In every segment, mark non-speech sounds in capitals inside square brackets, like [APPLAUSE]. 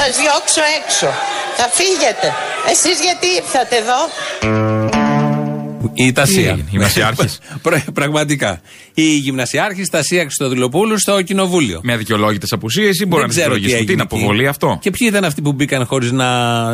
σας διώξω έξω. Θα φύγετε. Εσείς γιατί ήρθατε εδώ; Η Τασία. Γυμνασιάρχης; [LAUGHS] Πραγματικά. Η γυμνασιάρχη Τασία Χριστοδηλοπούλου στο κοινοβούλιο. Με αδικαιολόγητες απουσίες ή μπορεί να Δεν ξέρω τι δικαιολογήσουν. Τι έγινε είναι εκεί. αποβολή αυτό; Και ποιοι ήταν αυτοί που μπήκαν χωρίς να.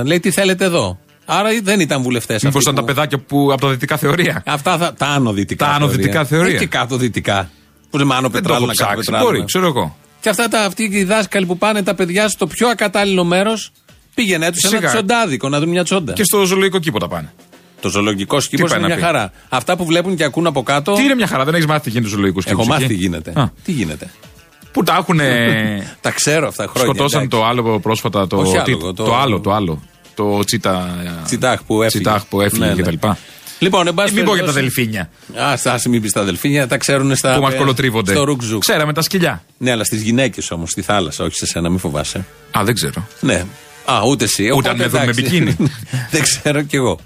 Λέει τι θέλετε εδώ; Άρα δεν ήταν βουλευτές. Μήπως ήταν τα παιδάκια που από τα δυτικά θεωρία; Αυτά θα, τα άνω δυτικά. Τα άνω δυτικά θεωρία. Ε, Και κάτω δυτικά. Που λέμε άνω Δεν το πετράλαιο έχω να κάτω ψάξει. πετράλαιο. Μπορεί, ξέρω εγώ. Και αυτά τα, αυτοί οι δάσκαλοι που πάνε τα παιδιά στο πιο ακατάλληλο μέρος, πήγαινε τους ένα Σιγά. τσοντάδικο να δουν μια τσόντα. Και στο ζωολογικό κήπο τα πάνε. Το ζωολογικό σκήπο πάει είναι να μια πει; χαρά. Αυτά που βλέπουν και ακούν από κάτω. Τι είναι μια χαρά, δεν έχεις μάθει τι γίνεται στους ζωολογικούς κήπους. Έχω μάθει τι γίνεται. Α, Τι γίνεται. Που τα έχουν. [LAUGHS] Τα ξέρω αυτά χρόνια. Σκοτώσαν εντάξει. το άλλο πρόσφατα. Το, Όχι τι- άλογο, το- το άλλο, το άλλο. Το τσίτα. Τσιτάχ που έφυγε. Τσιτάχ που έφυγε Ναι, ναι. κτλ. Λοιπόν, εν πάση Ε, Μην πω για τα περιπτώσει- δελφίνια Α, ας μην πεις τα αδελφίνια, τα ξέρουν στα. που μας κολοτρίβονται. Στο ρουκζούκ. Ξέραμε τα σκυλιά. Ναι, αλλά στις γυναίκες όμως, στη θάλασσα, όχι σε σένα, μην φοβάσαι. Α, δεν ξέρω. Ναι. Α, ούτε εσύ. Ούτε Οπότε, αν με δουν με εντάξει. μπικίνι. [LAUGHS] δεν ξέρω κι εγώ.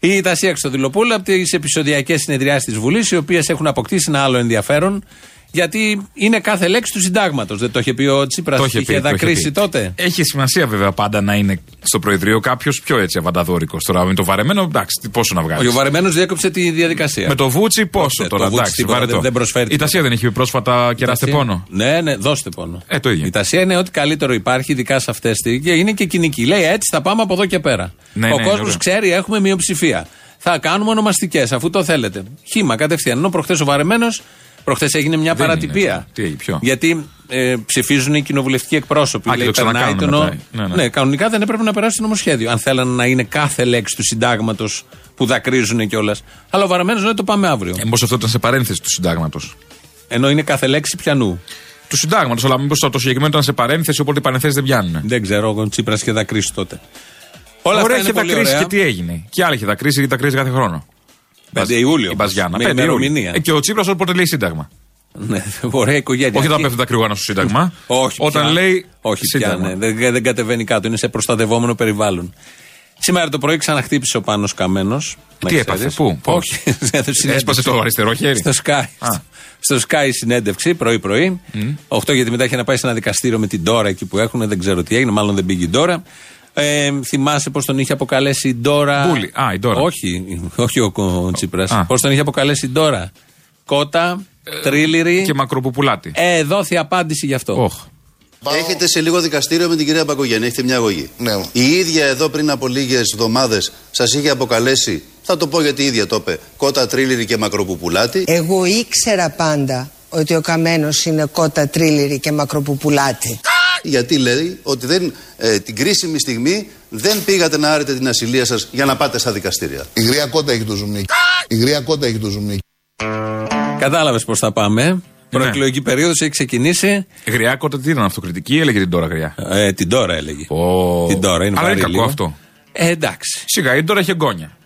Η Τασία Χρυστοδηλοπούλου από τις επεισοδιακές συνεδριάσεις της Βουλής, οι οποίες έχουν αποκτήσει ένα άλλο ενδιαφέρον, γιατί είναι κάθε λέξη του συντάγματος. Δεν το είχε πει ο Τσίπρας, Το είχε, είχε πει, το είχε δακρύσει πει. τότε. Έχει σημασία βέβαια πάντα να είναι στο Προεδρείο κάποιος πιο έτσι αβανταδόρικος. Τώρα με το βαρεμένο, εντάξει, τι- πόσο να βγάλεις. Ο Βαρεμένος διέκοψε τη διαδικασία. Με το βούτσι πόσο Ναι, το τώρα, βούτσι εντάξει, τίποτα, βαρετό. δεν- δεν προσφέρει Η τίποτα. Τασία δεν έχει πει πρόσφατα κεράστε Τασία. πόνο. Ναι, ναι, δώστε πόνο. Ε, το ίδιο. Η Τασία είναι ό,τι καλύτερο υπάρχει, ειδικά σε αυτές τι. Και είναι και κοινική. Λέει έτσι θα πάμε από εδώ και πέρα. Ναι, Ο ναι, κόσμος ωραία. ξέρει, έχουμε μειοψηφία. Θα κάνουμε ονομαστικές, αφού το θέλετε. Χήμα κατευθείαν. Ενώ προχθές ο Βαρεμένος, προχθές έγινε μια Δεν παρατυπία. είναι έτσι. Τι έγινε, ποιο; Γιατί ε, ψηφίζουν οι κοινοβουλευτικοί εκπρόσωποι. Α, και το περνάει ξανακάνουν νο- μετά. Ναι, ναι. κανονικά δεν έπρεπε να περάσει το νομοσχέδιο. Αν θέλανε να είναι κάθε λέξη του συντάγματος που δακρύζουν κιόλας. Αλλά ο Βαρεμένο λέει το πάμε αύριο. Ε, μήπως αυτό ήταν σε παρένθεση του συντάγματος. Ενώ είναι κάθε λέξη πιανού. Του συντάγματος, αλλά μήπως το συγκεκριμένο ήταν σε παρένθεση, οπότε οι παρενθέσεις δεν πιάνουν. Δεν ξέρω, ο Τσίπρας είχε δακρύσει τότε. Όλα Ωραία, αυτά είχε είναι πολύ δακρύσει ωραία. και τι έγινε. Και άλλοι είχε δακρύσει γιατί δακρύσει κάθε χρόνο. 5 Ιούλιο. Η Μπαζιάνα. Με Πέντε Ιούλιο. ημερομηνία. Ε, και ο Τσίπρας όποτε λέει σύνταγμα. Ναι, ωραία οικογένεια. Όχι όταν Εκεί- πέφτουν τα κρυγόνα στο σύνταγμα. [LAUGHS] Όχι Όταν πια. λέει. Όχι πια, σύνταγμα. ναι. δεν, δεν κατεβαίνει κάτω. Είναι σε προστατευόμενο περιβάλλον. Σήμερα το πρωί ξαναχτύπησε ο Πάνος Καμένος. να Τι ξέρεις. έπαθε, πού, πώς; Όχι. [LAUGHS] έδωσε συνέντευξη. Έσπασε το αριστερό χέρι. Στο Sky. Α. Στο Sky συνέντευξη πρωί-πρωί. 8 γιατί μετά είχε να πάει σε ένα δικαστήριο με την Ντόρα εκεί που έχουν. Δεν ξέρω τι έγινε. Μάλλον δεν πήγε η Ντόρα. Ε, θυμάσαι πώς τον είχε αποκαλέσει η Ντόρα; Μπούλη. Α, η Ντόρα. Όχι, όχι ο, ο Τσίπρας. Α. Πώς τον είχε αποκαλέσει η Ντόρα; Κότα, τρίλιρη. Και μακροπουπουλάτη. Ε, δόθη απάντηση γι' αυτό. Όχ. Έχετε σε λίγο δικαστήριο με την κυρία Μπακογέννη. Έχετε μια αγωγή. Ναι. Η ίδια εδώ πριν από λίγες εβδομάδες σας είχε αποκαλέσει, θα το πω γιατί η ίδια το είπε, κότα τρίλιρη και μακροπουπουλάτη. Εγώ ήξερα πάντα ότι ο Καμένος είναι κότα τρίλιρη και μακροπουπουλάτη. Γιατί λέει ότι δεν, ε, την κρίσιμη στιγμή δεν πήγατε να άρετε την ασυλία σας για να πάτε στα δικαστήρια. Η γρία κότα έχει το ζουμί. Η γρία κότα έχει το ζουμί. Κατάλαβες πώς θα πάμε. Προεκλογική περίοδος έχει ξεκινήσει. Γριά κότα τι ήταν αυτοκριτική ή έλεγε την τώρα γριά. Ε, την τώρα έλεγε. Ω. Την τώρα είναι Αλλά βαρύ είναι κακό λίγο. αυτό. Ε, εντάξει. Σιγά, η τώρα έχει εγγόνια.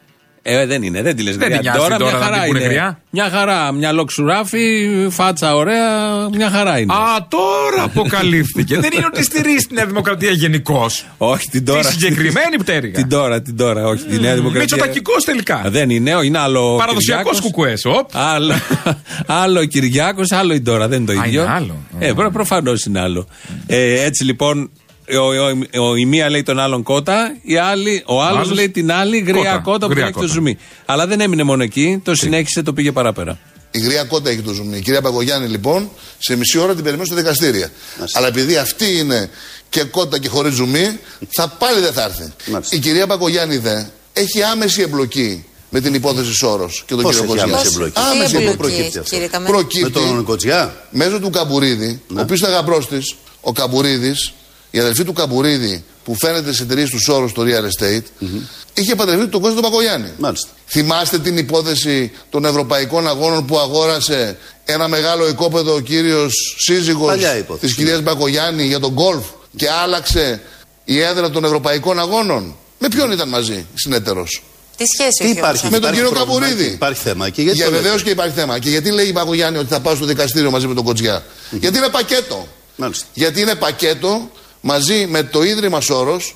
Ε, δεν είναι, δεν τη λες Δεν γριά. την νοιάζει Τώρα την μια Ντόρα να χαρά την πούνε είναι. γριά. Μια χαρά. Μια λοξουράφη, φάτσα ωραία, μια χαρά είναι. Α, τώρα [LAUGHS] αποκαλύφθηκε. δεν είναι ότι στηρίζει τη Νέα Δημοκρατία γενικώς. όχι την τώρα. Τη συγκεκριμένη πτέρυγα. την τώρα, την τώρα, όχι τη Νέα Δημοκρατία. Μητσοτακικός τελικά. Α, Δεν είναι, είναι άλλο. Παραδοσιακός Κυριάκος. κουκουές. Οπ. Άλλο, [LAUGHS] άλλο ο Κυριάκος, άλλο η Ντόρα. Δεν είναι το Α, ίδιο. είναι άλλο. Ε, προ, προφανώς είναι άλλο. Ε, έτσι λοιπόν, ο, ο- ο- η μία λέει τον άλλον κότα, η άλλη, ο άλλος άλλος λέει την άλλη γριά κότα. κότα που Γριά έχει το κότα. ζουμί. Αλλά δεν έμεινε μόνο εκεί, το συνέχισε, το πήγε παραπέρα. Η γρία κότα έχει το ζουμί. Η κυρία Παγκογιάννη λοιπόν σε μισή ώρα την περιμένει στο δικαστήρια. Αλλά επειδή αυτή είναι και κότα και χωρίς ζουμί, θα πάλι δεν θα έρθει. Μάλιστα. Η κυρία Παγκογιάννη δε έχει άμεση εμπλοκή με την υπόθεση Σόρος και τον Πώς κύριο έχει Κοτσιά. άμεση εμπλοκή; Άμεση Τι εμπλοκή. εμπλοκή προκύπτει αυτό; κύριε Καμένο. Προκύπτει Με τον Κοτζιά. μέσω του Καμπουρίδη, ο οποίος είναι αγαπρός της, ο Καμπουρίδης, η αδελφή του Καμπουρίδη που φαίνεται σε εταιρείε τους Σόρου στο real estate, είχε παντρευτεί τον Κώστα τον Πακογιάννη. Μάλιστα. Θυμάστε την υπόθεση των Ευρωπαϊκών Αγώνων που αγόρασε ένα μεγάλο οικόπεδο ο κύριος σύζυγος Παλιά υπόθεση. της κυρίας Μπακογιάννη για τον γκολφ και άλλαξε η έδρα των Ευρωπαϊκών Αγώνων. Με ποιον ήταν μαζί συνέτερο. Τι σχέση Τι έχει υπάρχει, Με τον υπάρχει κύριο πρόβλημα, Καπουρίδη. Υπάρχει θέμα. Και γιατί Για το λέτε; βεβαίως και υπάρχει θέμα. Και γιατί λέει η Μπακογιάννη ότι θα πάω στο δικαστήριο μαζί με τον Κοτζιά; Γιατί είναι πακέτο. Μάλιστα. Γιατί είναι πακέτο μαζί με το Ίδρυμα Σόρος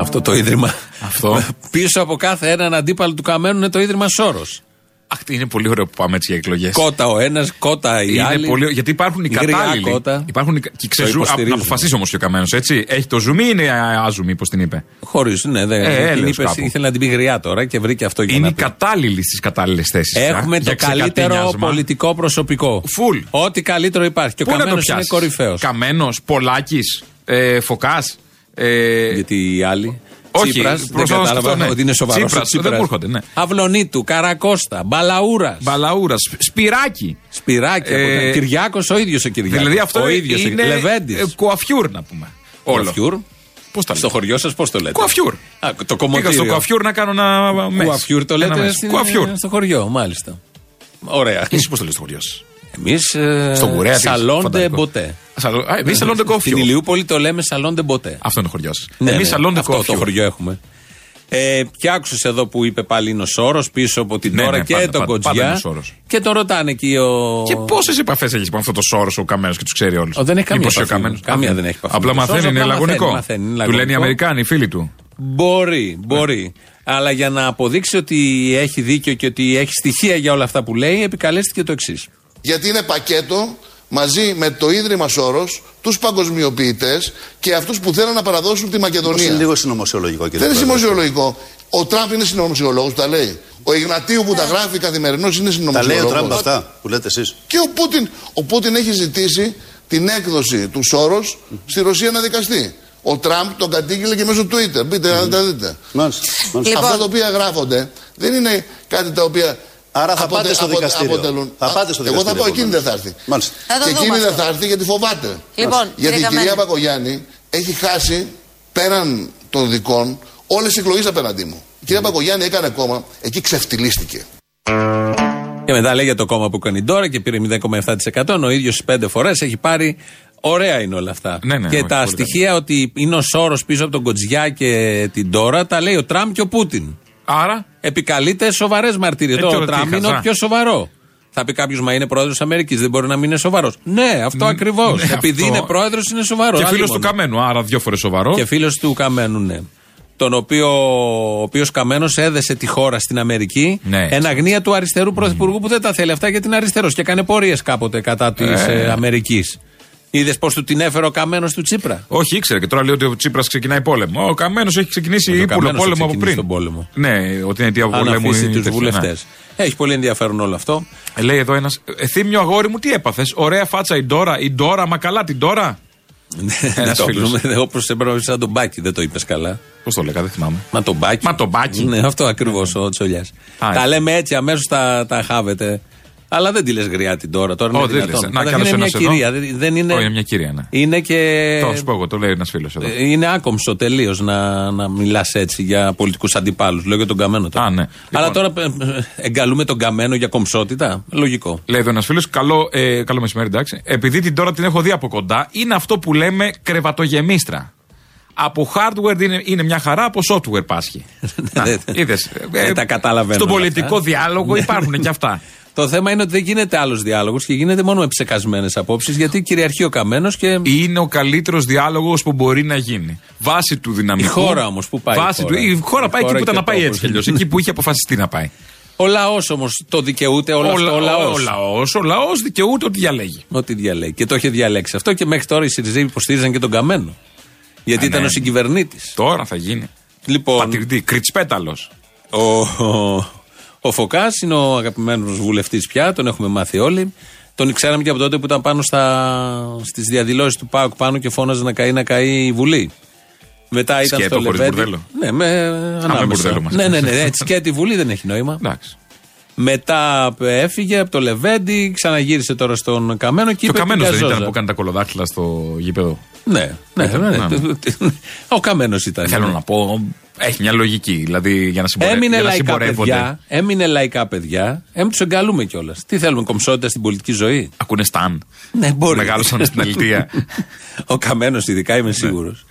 Αυτό το ίδρυμα. Αυτό. [LAUGHS] Πίσω από κάθε έναν αντίπαλο του Καμένου είναι το ίδρυμα Σόρος. Αχ, είναι πολύ ωραίο που πάμε έτσι για εκλογές. Κότα ο ένας, κότα η Είναι άλλη. πολύ, γιατί υπάρχουν οι Γριά κατάλληλοι. κότα. Υπάρχουν οι, κα- και ξεζού, α, υποστηρίζουν. να αποφασίσει όμως και ο Καμένος, έτσι. Έχει το ζουμί ή είναι άζουμι, πώς την είπε. Χωρίς, ναι, δεν. Ε, την έλεος είπες, κάπου. ήθελε να την πει γριά τώρα και βρήκε αυτό για Είναι να οι πει. κατάλληλοι στις κατάλληλες θέσεις. Έχουμε το καλύτερο πολιτικό προσωπικό. Φουλ. Ό,τι καλύτερο υπάρχει. Και ο Πού να το Καμένος είναι πιάσεις; κορυφαίος. Καμένος, Πολάκης, ε, Φωκάς. Ε, Γιατί οι άλλοι. Όχι, Τσίπρας, δεν προσπαθώ να κατάλαβα σκεφτώ, ναι. ότι είναι σοβαρός. Τσίπρας, δεν μου έρχονται, ναι. Αυλονίτου, Καρακώστα, Μπαλαούρας. Μπαλαούρας, Σπυράκι. Σπυράκι. Ε, Κυριάκος ο ίδιος ο Κυριάκος. Δηλαδή αυτό ο ίδιος ο είναι Λεβέντης. ε, κουαφιούρ να πούμε. Όλο. Κουαφιούρ; Πώς τα Στο λέτε. χωριό σας πώς το λέτε; Κουαφιούρ. Α, το Πήγα κομμωτήριο. στο κουαφιούρ να κάνω ένα μες. Κουαφιούρ το Ένα λέτε μες. στην- Κουαφιούρ. στο χωριό, μάλιστα. Ωραία. Εσύ πώς το λες στο χωριό σας; Εμείς. Στον κουρέα της, Σαλόντε φανταστικό. μποτέ. Εμείς σαλόντε Στην κόφιο. Ηλιούπολη το λέμε σαλόντε μποτέ. Αυτό είναι το χωριός σα. Ναι, Εμείς ναι, σαλόντε αυτό το κόφιο. χωριό έχουμε. Ε, και άκουσες εδώ που είπε πάλι είναι ο Σόρος πίσω από την Ναι, ώρα ναι, και πάντα, τον πάντα, πάντα είναι ο Κοτζιά. Σόρος. Και τον ρωτάνε εκεί ο. Και πόσες επαφές έχεις με αυτό το σώρο ο Καμένος και τους ξέρει όλους; Ο, δεν έχει καμία επαφή. Καμία δεν έχει επαφή. Απλά Ο Σόρος μαθαίνει, είναι απλά λαγωνικό. μαθαίνει, μαθαίνει, είναι Του λένε οι λαγωνικό. Αμερικάνοι, οι φίλοι του. Μπορεί, μπορεί. Αλλά για να αποδείξει ότι έχει δίκιο και ότι έχει στοιχεία για όλα αυτά που λέει, επικαλέστηκε το εξής. Γιατί είναι πακέτο μαζί με το Ίδρυμα Σόρος, τους παγκοσμιοποιητές και αυτούς που θέλουν να παραδώσουν τη Μήπως Μακεδονία. είναι λίγο συνωμοσιολογικό κύριε Δεν είναι Πρόεδρε. συνωμοσιολογικό. Ο Τραμπ είναι συνωμοσιολόγος που τα λέει. Ο Ιγνατίου που τα γράφει καθημερινώς είναι Τα λέει ο συνωμοσιολόγος. Τραμπ αυτά που λέτε εσείς. Και ο Πούτιν, ο Πούτιν έχει ζητήσει την έκδοση του Σόρος στη Ρωσία να δικαστεί. Ο Τραμπ τον κατήγγειλε και μέσω Twitter. Μπείτε να τα δείτε. Μάλιστα. μάλιστα. Λοιπόν. Αυτά τα οποία γράφονται δεν είναι κάτι τα οποία. Άρα θα πάτε στο δικαστήριο. αποτελούν- Θα πάτε στο Εγώ θα δικαστήριο, πάω, εκείνη δεν θα επομένως. έρθει. Μάλιστα. Θα το και δούμε εκείνη δεν αυτό. θα έρθει γιατί φοβάται. Λοιπόν, γιατί η κύριε κυρία Καμένη. Πακογιάννη έχει χάσει πέραν των δικών όλες τι εκλογές απέναντί μου. Η κυρία Πακογιάννη έκανε κόμμα, εκεί ξεφτυλίστηκε. Και μετά λέει για το κόμμα που κάνει τώρα και πήρε 0,7%. Ο ίδιος πέντε φορές έχει πάρει. Ωραία είναι όλα αυτά. Ναι, ναι, και όχι, τα πολύ στοιχεία ότι είναι ο Σόρος πίσω από τον Κοτζιά και την Τώρα τα λέει ο Τραμπ και ο Πούτιν. Άρα, Επικαλείται σοβαρές μαρτυρίε. Ε, Τώρα ο τώρα τι Τραμπ είναι χαζά. ο πιο σοβαρό. Θα πει κάποιος, Μα είναι πρόεδρος Αμερικής, δεν μπορεί να μην είναι σοβαρός. Ναι, αυτό ακριβώς. ναι, Επειδή αυτό. είναι πρόεδρος, είναι σοβαρός. και Άλλη φίλος του μόνο. Καμένου, άρα δύο φορές σοβαρό. Και φίλος του Καμένου, ναι. Τον οποίο ο οποίος Καμένος έδεσε τη χώρα στην Αμερική. Ναι. Εν αγνία του αριστερού πρωθυπουργού που δεν τα θέλει αυτά γιατί είναι αριστερός και έκανε πορείες κάποτε κατά της Ε. Αμερικής. Είδες πώ του την έφερε ο Καμένος του Τσίπρα; Όχι, ήξερε και τώρα λέει ότι ο Τσίπρας ξεκινάει πόλεμο. Ο Καμένος έχει ξεκινήσει Ο ύπουλο Καμένος πόλεμο έχει από ξεκινήσει πριν. τον πόλεμο. Ναι, ότι είναι αιτία Αν πολέμου. αφήσει ή τους τέτοιο, ναι. βουλευτέ. Έχει πολύ ενδιαφέρον όλο αυτό. Ε, Λέει εδώ ένας. Εθίμιο αγόρι μου, τι έπαθες; Ωραία φάτσα η Ντόρα. Η Ντόρα, μα καλά την Ντόρα; Δεν το φίλος. πούμε. Όπως έπρεπε σαν τον Μπάκη, δεν το είπες καλά. Πώς το λέγα, δεν θυμάμαι. Μα τον Μπάκη. Μα τον Μπάκη. Ναι, αυτό ακριβώς ο Τσολιάς. Α, Τα ε. λέμε έτσι, αμέσως τα, τα χάβετε. Αλλά δεν τη λες γριά την τώρα. τώρα Ω, είναι δεν δυνατόν. λες. Να, κι Καταρχήν άλλος είναι μια ένας εδώ. κυρία. Δεν, δεν είναι, Όχι, είναι μια κυρία, ναι. είναι και. Το σου πω εγώ, το λέει ένας φίλος εδώ. ε, Είναι άκομψο τελείως να, να μιλάς έτσι για πολιτικούς αντιπάλους. Λέω για τον Καμένο τώρα. Α, ναι. Αλλά Λοιπόν. τώρα ε, ε, εγκαλούμε τον Καμένο για κομψότητα. Λογικό. Λέει εδώ ένας φίλος, καλό, ε, καλό μεσημέρι, εντάξει. Επειδή την τώρα την έχω δει από κοντά, είναι αυτό που λέμε κρεβατογεμίστρα. Από hardware είναι, είναι μια χαρά, από software πάσχει. [LAUGHS] Δεν- είδες. δεν τα καταλαβαίνω Στον όλα πολιτικό αυτά. διάλογο υπάρχουν και αυτά. [LAUGHS] Το θέμα είναι ότι δεν γίνεται άλλος διάλογος και γίνεται μόνο με ψεκασμένες απόψεις γιατί κυριαρχεί ο Καμένος και. Είναι ο καλύτερος διάλογος που μπορεί να γίνει. Βάση του δυναμικού. Η χώρα όμως, πού πάει η Βάση χώρα; Του, η χώρα Η πάει χώρα εκεί που ήταν και να πάει τόπος. έτσι κι αλλιώς. εκεί που είχε αποφασιστεί να πάει. Ο λαός όμως το δικαιούται όλο αυτό. Ο λαός. Ο λαός, ο λαός δικαιούται ότι διαλέγει. Ό,τι διαλέγει. Και το είχε διαλέξει αυτό και μέχρι τώρα οι Σιριζέοι υποστήριζαν και τον Καμένο. Γιατί Α, ήταν ναι. ο συγκυβερνήτης. Τώρα θα γίνει. Λοιπόν, Πατηρντή, κριτσπέταλος. ο, ο, ο Φωκάς είναι ο αγαπημένος βουλευτής πια, τον έχουμε μάθει όλοι. Τον ξέραμε και από τότε που ήταν πάνω στις διαδηλώσεις του ΠΑΟΚ πάνω και φώναζε να καεί, να καεί η Βουλή. Μετά ήταν Σκέτο, στο χωρίς Λεβέντι. μπουρδέλο. Ναι, με ανάμεσα. μπουρδέλο μας. ναι, ναι, ναι, έτσι και τη Βουλή δεν έχει νόημα. Εντάξει. Μετά έφυγε από το Λεβέντι, ξαναγύρισε τώρα στον Καμένο και Και ο είπε Καμένος την δεν ήταν Καζόζα. που έκανε τα κολοδάχτυλα στο γήπεδο. Ναι, ναι, ναι. ναι. Ο Καμένος ήταν. Θέλω να πω, έχει μια λογική. Δηλαδή για να, συμπορε... Έμεινε για να λαϊκά συμπορεύονται. παιδιά. Έμεινε λαϊκά παιδιά. Έμεινε τους εγκαλούμε κιόλας. Τι θέλουμε, κομψότητα στην πολιτική ζωή; Ακούνε σταν. Ναι, μπορεί. Μεγάλωσαν στην Αλητία. [LAUGHS] Ο Καμένος ειδικά είμαι σίγουρος.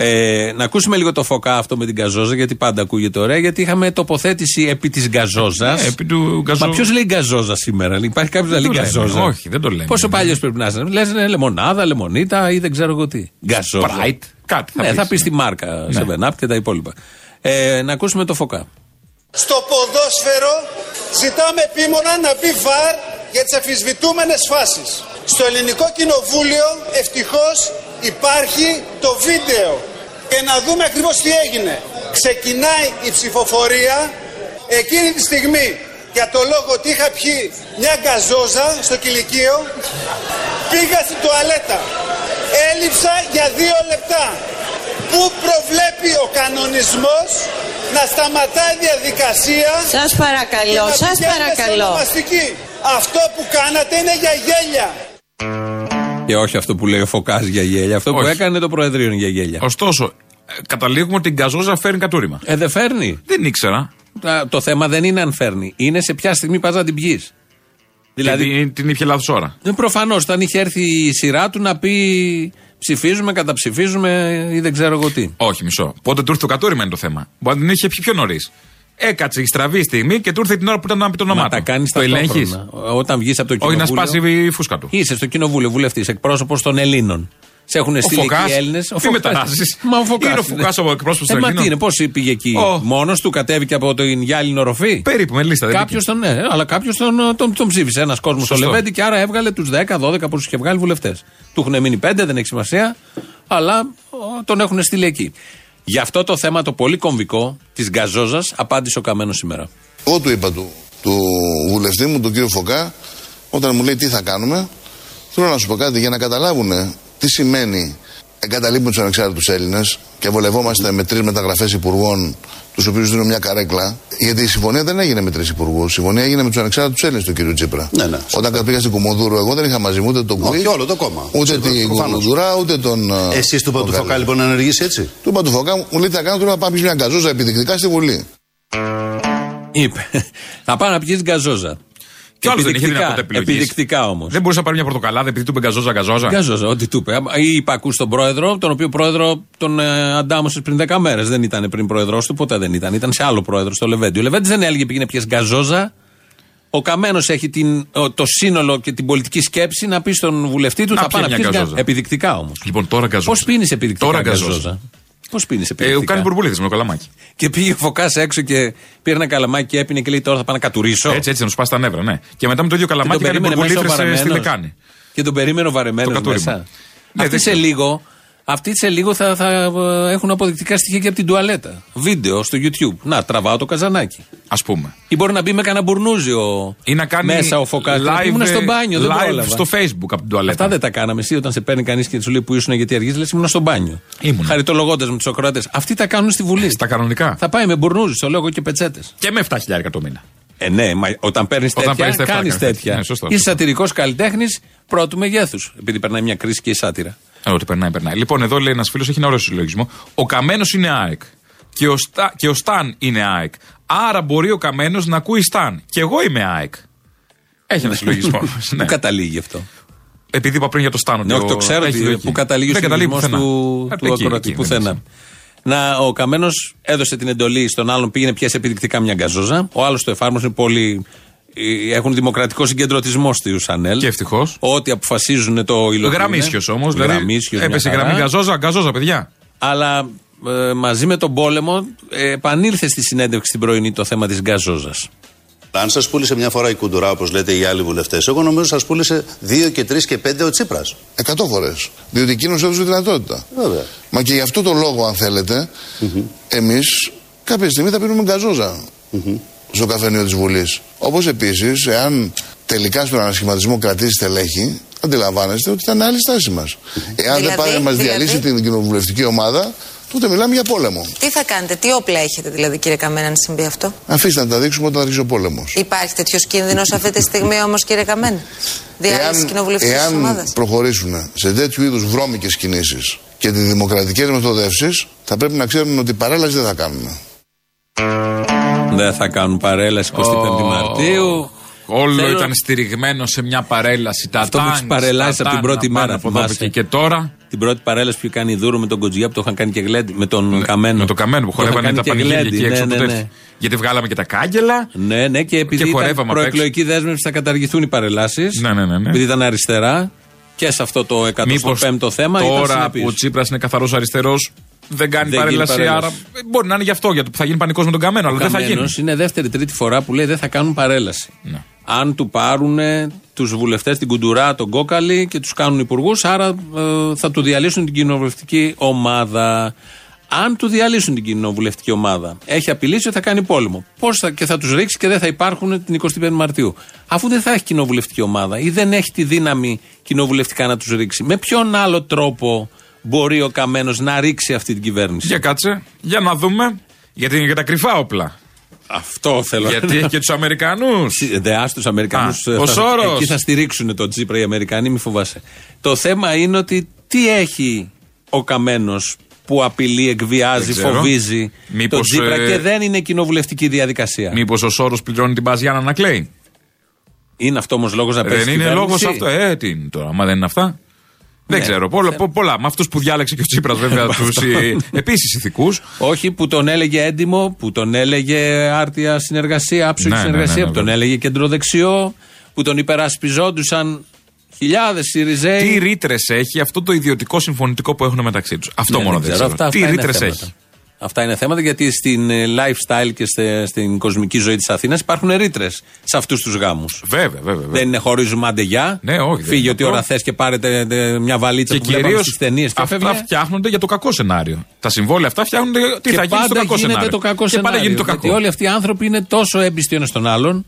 Ε, να ακούσουμε λίγο το φωκά αυτό με την Γκαζόζα, γιατί πάντα ακούγεται ωραία. Γιατί είχαμε τοποθέτηση επί της Γκαζόζας. Ε, επί του Γκαζό- Μα ποιος λέει Γκαζόζα σήμερα, υπάρχει κάποιος να Δεν λέει το λέμε. Γκαζόζα; Όχι, δεν το λέμε. Πόσο παλιός πρέπει να είσαι. Λες ναι, λεμονάδα, λεμονίτα ή δεν ξέρω εγώ τι. Γκαζόζα. Sprite. Κάτι θα ναι, πεις, θα πεις ναι. τη μάρκα Ναι. 7up και τα υπόλοιπα. Ε, να ακούσουμε το φωκά. Στο ποδόσφαιρο ζητάμε επίμονα να μπει βαρ για τις αφισβητούμενες φάσεις. Στο ελληνικό κοινοβούλιο ευτυχώς υπάρχει το βίντεο και να δούμε ακριβώς τι έγινε. Ξεκινάει η ψηφοφορία εκείνη τη στιγμή για το λόγο ότι είχα πιει μια γκαζόζα στο κηλικείο πήγα στην τουαλέτα. Έλειψα για δύο λεπτά. Πού προβλέπει ο κανονισμός να σταματάει η διαδικασία Σας παρακαλώ, και να σας πηγαίνουμε σε παρακαλώ. ονομαστική; Αυτό που κάνατε είναι για γέλια. Και όχι αυτό που λέει ο Φωκάς για γέλια. Αυτό που Όχι. έκανε το Προεδρείο είναι για γέλια. Ωστόσο, ε, καταλήγουμε ότι η γκαζόζα φέρνει κατούριμα. Ε, δεν φέρνει. Δεν ήξερα. Τα- Το θέμα δεν είναι αν φέρνει. Είναι σε ποια στιγμή πας να την πιει. Δηλαδή, Δηλαδή την, την είχε λάθος ώρα. προφανώς όταν είχε έρθει η σειρά του να πει ψηφίζουμε, καταψηφίζουμε ή δεν ξέρω εγώ τι. Όχι, μισό. Πότε του ήρθε το κατούριμα είναι το θέμα. Μπορεί να την είχε πιει πιο νωρίς. Έκατσε η στραβή στιγμή και του ήρθε την ώρα που ήταν να πει το όνομά Μα του. τα κάνεις Το ελέγχεις. Όταν βγεις από το Όχι κοινοβούλιο. να σπάσει η φούσκα του. Είσαι στο κοινοβούλιο βουλευτής, εκπρόσωπος των Ελλήνων. Σε έχουν στείλει Φωκάς, εκεί οι Έλληνες. τι μεταράζεις. Μα ο Φωκάς Είναι ο Φωκάς ο εκπρόσωπος ε, των Μα Ελλήνων. τι είναι, πώς πήγε εκεί; Ω. Μόνος του κατέβηκε από την γυάλινο ροφή. Περίπου με λίστα. δεν Κάποιος μπήκε. τον, ναι, αλλά κάποιος τον, τον, τον ψήφισε. Ένας κόσμος στο Σωστό. Λεβέντι και άρα έβγαλε τους 10-12 που τους είχε βγάλει βουλευτές. Του έχουν μείνει 5, δεν έχει σημασία, αλλά ο, τον έχουν στείλει εκεί. Γι' αυτό το θέμα το πολύ κομβικό της γκαζόζας απάντησε ο Καμένος σήμερα. Εγώ του είπα του, του βουλευτή μου, τον κύριο Φωκά, όταν μου λέει τι θα κάνουμε, θέλω να σου πω κάτι για να καταλάβουν τι σημαίνει εγκαταλείπουμε τους ανεξάρτητους Έλληνες και βολευόμαστε με τρεις μεταγραφές υπουργών, τους οποίους δίνουν μια καρέκλα. Γιατί η συμφωνία δεν έγινε με τρεις υπουργούς. Η συμφωνία έγινε με τους ανεξάρτητους Έλληνες του κύριου Τσίπρα. Ναι, ναι. Όταν πήγα στην Κομοδούρου, εγώ δεν είχα μαζί μου ούτε τον Όχι, Κουί, όλο το κόμμα. ούτε Σίγουρα, την προφανώς. Κομοδουρά, ούτε τον. ε, Εσείς του είπα του Φωκάλη. Φωκά λοιπόν να ενεργήσει έτσι; Του είπα του Φωκά, μου λέει τι θα κάνω, του λέω να πάμε μια γκαζόζα επιδεικτικά στη Βουλή. Είπε. Θα πάω να πιεις γκαζόζα. Κι άλλος δεν είχε Επιδεικτικά, δυνατότητα επιλογής. Επιδεικτικά όμως. Δεν μπορούσε να πάρει μια πορτοκαλάδα επειδή του είπε γκαζόζα γκαζόζα. Γκαζόζα, ό,τι του είπε. Ή υπακού στον πρόεδρο, τον οποίο πρόεδρο τον ε, αντάμωσες πριν 10 μέρες. Δεν ήταν πριν πρόεδρός του, ποτέ δεν ήταν. Ήταν σε άλλο πρόεδρο, στο Λεβέντι. Ο Λεβέντι δεν έλεγε πήγαινε πιες γκαζόζα. Ο Καμένος έχει την, ο- το σύνολο και την πολιτική σκέψη να πει στον βουλευτή του Να θα πιει πάει να μια πιεις γκαζόζα. Επιδεικτικά όμως. Λοιπόν, τώρα γκαζόζα. Πώς πίνεις επιδεικτικά Τώρα γκαζόζα; Γκαζόζα. Πώς πίνεις Ε, επιδεικτικά. κάνει μπουρμπουλίδες με το καλαμάκι. Και πήγε ο Φωκάς έξω και πήρε ένα καλαμάκι και έπινε και λέει τώρα θα πάω να κατουρίσω. Έτσι, έτσι, να του πας τα νεύρα, ναι. Και μετά με το ίδιο Και τον καλαμάκι κάνει περίμενε μέσα ο μπουρμπουλίδε στη βαρεμένος. λεκάνη. Και τον περίμενε ο βαρεμένος Το κατούριμα. μέσα. Ναι, αυτοί, δεν σε ξέρω. λίγο, αυτοί σε λίγο θα, θα ε, έχουν αποδεικτικά στοιχεία και από την τουαλέτα. Βίντεο στο YouTube. Να, τραβάω το καζανάκι. Α πούμε. Ή μπορεί να μπει με κανένα μπουρνούζιο Ή να κάνει μέσα ο Φωκά. live, Ήμουν στο μπάνιο, δεν live πρόλαβα. στο facebook από την τουαλέτα. Αυτά δεν τα κάναμε. Εσύ όταν σε παίρνει κανείς και σου λέει που ήσουν γιατί αργείς, λες ήμουν στο μπάνιο. Ήμουνα. Χαριτολογώντας με τους ακροατές. Αυτοί τα κάνουν στη Βουλή. Στα κανονικά. Θα πάει με μπουρνούζι, το λέω εγώ και πετσέτες. Και με 7.000 το μήνα. Ε, ναι, μα όταν παίρνεις Όταν τέτοια, παίρνεις τα εφτά κάνεις κάνεις τέτοια. Ναι, σωστό, Είσαι σωστό. σατυρικός καλλιτέχνης πρώτου μεγέθους. Επειδή περνάει μια κρίση και η σάτυρα. Ε, Ό,τι περνάει, περνάει. Λοιπόν, εδώ λέει ένας φίλος, έχει ένα ωραίο συλλογισμό. Ο Καμένος είναι ΑΕΚ. Και ο, Στα, και ο Σταν είναι ΑΕΚ. Άρα μπορεί ο Καμένος να ακούει Σταν. Και εγώ είμαι ΑΕΚ. Έχει ένα συλλογισμό. [LAUGHS] ναι. Πού καταλήγει αυτό; Επειδή είπα πριν για το Στάν. ότι Ναι, όχι, ο- το ξέρω έχει τι- λογική. που καταλήγει ο Δεν καταλήγει συλλογισμός πουθενά. του, Ε, του εκεί, ακροατή. εκεί, Πουθενά. δεν Να, ο Καμένος έδωσε την εντολή στον άλλον, πήγαινε πιάσει επιδεικτικά μια γκαζόζα. Ο άλλος το εφάρμοσε είναι πολύ. Ε, Έχουν δημοκρατικό συγκεντρωτισμό στη Σανέλ. Και ευτυχώς. Ό,τι αποφασίζουν το υλοποιούν. Γραμμίσιος όμως. Δηλαδή Γραμμίσιος, μια έπεσε η χαρά. γραμμή γκαζόζα, γκαζόζα, παιδιά. Αλλά ε, μαζί με τον πόλεμο ε, επανήλθε στη συνέντευξη την πρωινή το θέμα της γκαζόζα. Αν σας πούλησε μια φορά η κουντουρά, όπως λέτε οι άλλοι βουλευτές, εγώ νομίζω σας πούλησε δύο και τρεις και πέντε ο Τσίπρας. Εκατό φορές. Διότι εκείνος έδωσε δυνατότητα. Βέβαια. Μα και γι' αυτό το λόγο, αν θέλετε, εμείς κάποια στιγμή θα πίνουμε γκαζόζα στο καφενείο της Βουλής. Όπως επίσης, εάν τελικά στον ανασχηματισμό κρατήσει στελέχη, αντιλαμβάνεστε ότι θα είναι άλλη στάση μας. Εάν δεν Δηλαδή, πάει να μας δηλαδή; διαλύσει την κοινοβουλευτική ομάδα, τότε μιλάμε για πόλεμο. Τι θα κάνετε, τι όπλα έχετε δηλαδή κύριε Καμένη αν συμβεί αυτό; Αφήστε να τα δείξουμε όταν αρχίσει ο πόλεμος. Υπάρχει τέτοιος κίνδυνος αυτή τη στιγμή όμως κύριε Καμένη. Διάλυσης κοινοβουλευτικής εάν ομάδας. προχωρήσουν σε τέτοιου είδους βρώμικες κινήσεις και τι δημοκρατικές μεθοδεύσεις, θα πρέπει να ξέρουν ότι παρέλαση δεν θα κάνουν. Δεν θα κάνουν παρέλαση 25 Ω, Μαρτίου. Όλο Θέλω- ήταν στηριγμένο σε μια παρέλαση. Τα Αυτό που τάγκς, τους παρελάσει τα από την τάγκ, πρώτη να πάνε μέρα, από εδώ, από θυμάσαι. εκεί. Και τώρα Την πρώτη παρέλαση που κάνει δούρο με τον Κοτζιά που το είχαν κάνει και γλέντι. Με τον Καμένο. Ναι, με το καμένο που Το είχαν χορεύανε τα κάνει και πανηγύρια εκεί γλέντι, έξω ναι, από ναι, το ναι. τέτοιο. Γιατί βγάλαμε και τα κάγκελα. Ναι, ναι, και επειδή Και ήταν χορεύαμε απ' έξω. προεκλογική δέσμευση θα καταργηθούν οι παρελάσεις. Ναι, ναι, ναι, ναι. Επειδή ήταν αριστερά και σε αυτό το 105ο θέμα ήταν τώρα συνεπής. που ο Τσίπρας είναι καθαρός αριστερός, Δεν κάνει Δεν παρέλαση, γίνει άρα παρέλαση. ε, μπορεί να είναι γι' αυτό, γιατί θα γίνει πανικός με τον Καμένο, αλλά δεν θα γίνει. Καμένος είναι δεύτερη-τρίτη φορά που λέει δεν θα κάνουν παρέλαση. Ναι. Αν του πάρουν τους βουλευτές, την Κουντουρά, τον Κόκαλη και τους κάνουν υπουργούς, άρα ε, θα του διαλύσουν την κοινοβουλευτική ομάδα. Αν του διαλύσουν την κοινοβουλευτική ομάδα, έχει απειλήσει ότι θα κάνει πόλεμο. Πώς θα, και θα τους ρίξει και δεν θα υπάρχουν την 25η Μαρτίου. Αφού δεν θα έχει κοινοβουλευτική ομάδα ή δεν έχει τη δύναμη κοινοβουλευτικά να τους ρίξει, με ποιον άλλο τρόπο μπορεί ο Καμένος να ρίξει αυτή την κυβέρνηση. Για κάτσε, για να δούμε. Γιατί είναι για τα κρυφά όπλα. Αυτό θέλω γιατί έχει και τους Αμερικανούς. Δε τους Αμερικανούς. Α, ο Σόρος. Εκεί θα στηρίξουν τον Τσίπρα οι Αμερικανοί, μη φοβάσαι. Το θέμα είναι ότι τι έχει ο Καμένος που απειλεί, εκβιάζει, Δεν ξέρω. φοβίζει τον Μήπως, Τσίπρα ε, και δεν είναι κοινοβουλευτική διαδικασία. Μήπως ο Σόρος πληρώνει την Παζιάννα να κλαίει; Είναι αυτό όμως λόγος να πέσει. Δεν είναι λόγος αυτό. Ε, τι είναι τώρα, άμα δεν είναι αυτά. Δεν Ναι. ξέρω. Πολλά, πο- πολλά. Με αυτούς που διάλεξε και ο Τσίπρας, βέβαια, [LAUGHS] τους επίσης ηθικούς. Όχι που τον έλεγε έντιμο, που τον έλεγε άρτια συνεργασία, άψογη Ναι, ναι, συνεργασία, ναι, ναι, που τον βέβαια. έλεγε κεντροδεξιό, που τον υπερασπιζόντουσαν χιλιάδες Σιριζέοι. Τι ρήτρες έχει αυτό το ιδιωτικό συμφωνητικό που έχουν μεταξύ τους. Αυτό Ναι, μόνο δεν δεν ξέρω. ξέρω. Αυτά- Τι αυτά είναι ρήτρες θέματα. έχει; Αυτά είναι θέματα γιατί στην ε, lifestyle και στε- στην κοσμική ζωή της Αθήνας υπάρχουν ρήτρες σε αυτούς τους γάμους. Βέβαια, βέβαια. βέβαια. Δεν είναι χωρίζουμε αντεγιά. Ναι, όχι, δεν Φύγει είναι ό,τι αυτό. ώρα θες και πάρετε ε, μια βαλίτσα Και που βλέπαμε κυρίως στις ταινίες και αυτά φεύγει. φτιάχνονται για το κακό σενάριο. Τα συμβόλαια αυτά φτιάχνονται τι Και θα γίνει στο πάντα κακό γίνεται σενάριο. το κακό και σενάριο. πάντα γίνεται το Γιατί κακό. όλοι αυτοί οι άνθρωποι είναι τόσο έμπιστοι ο ένας τον άλλον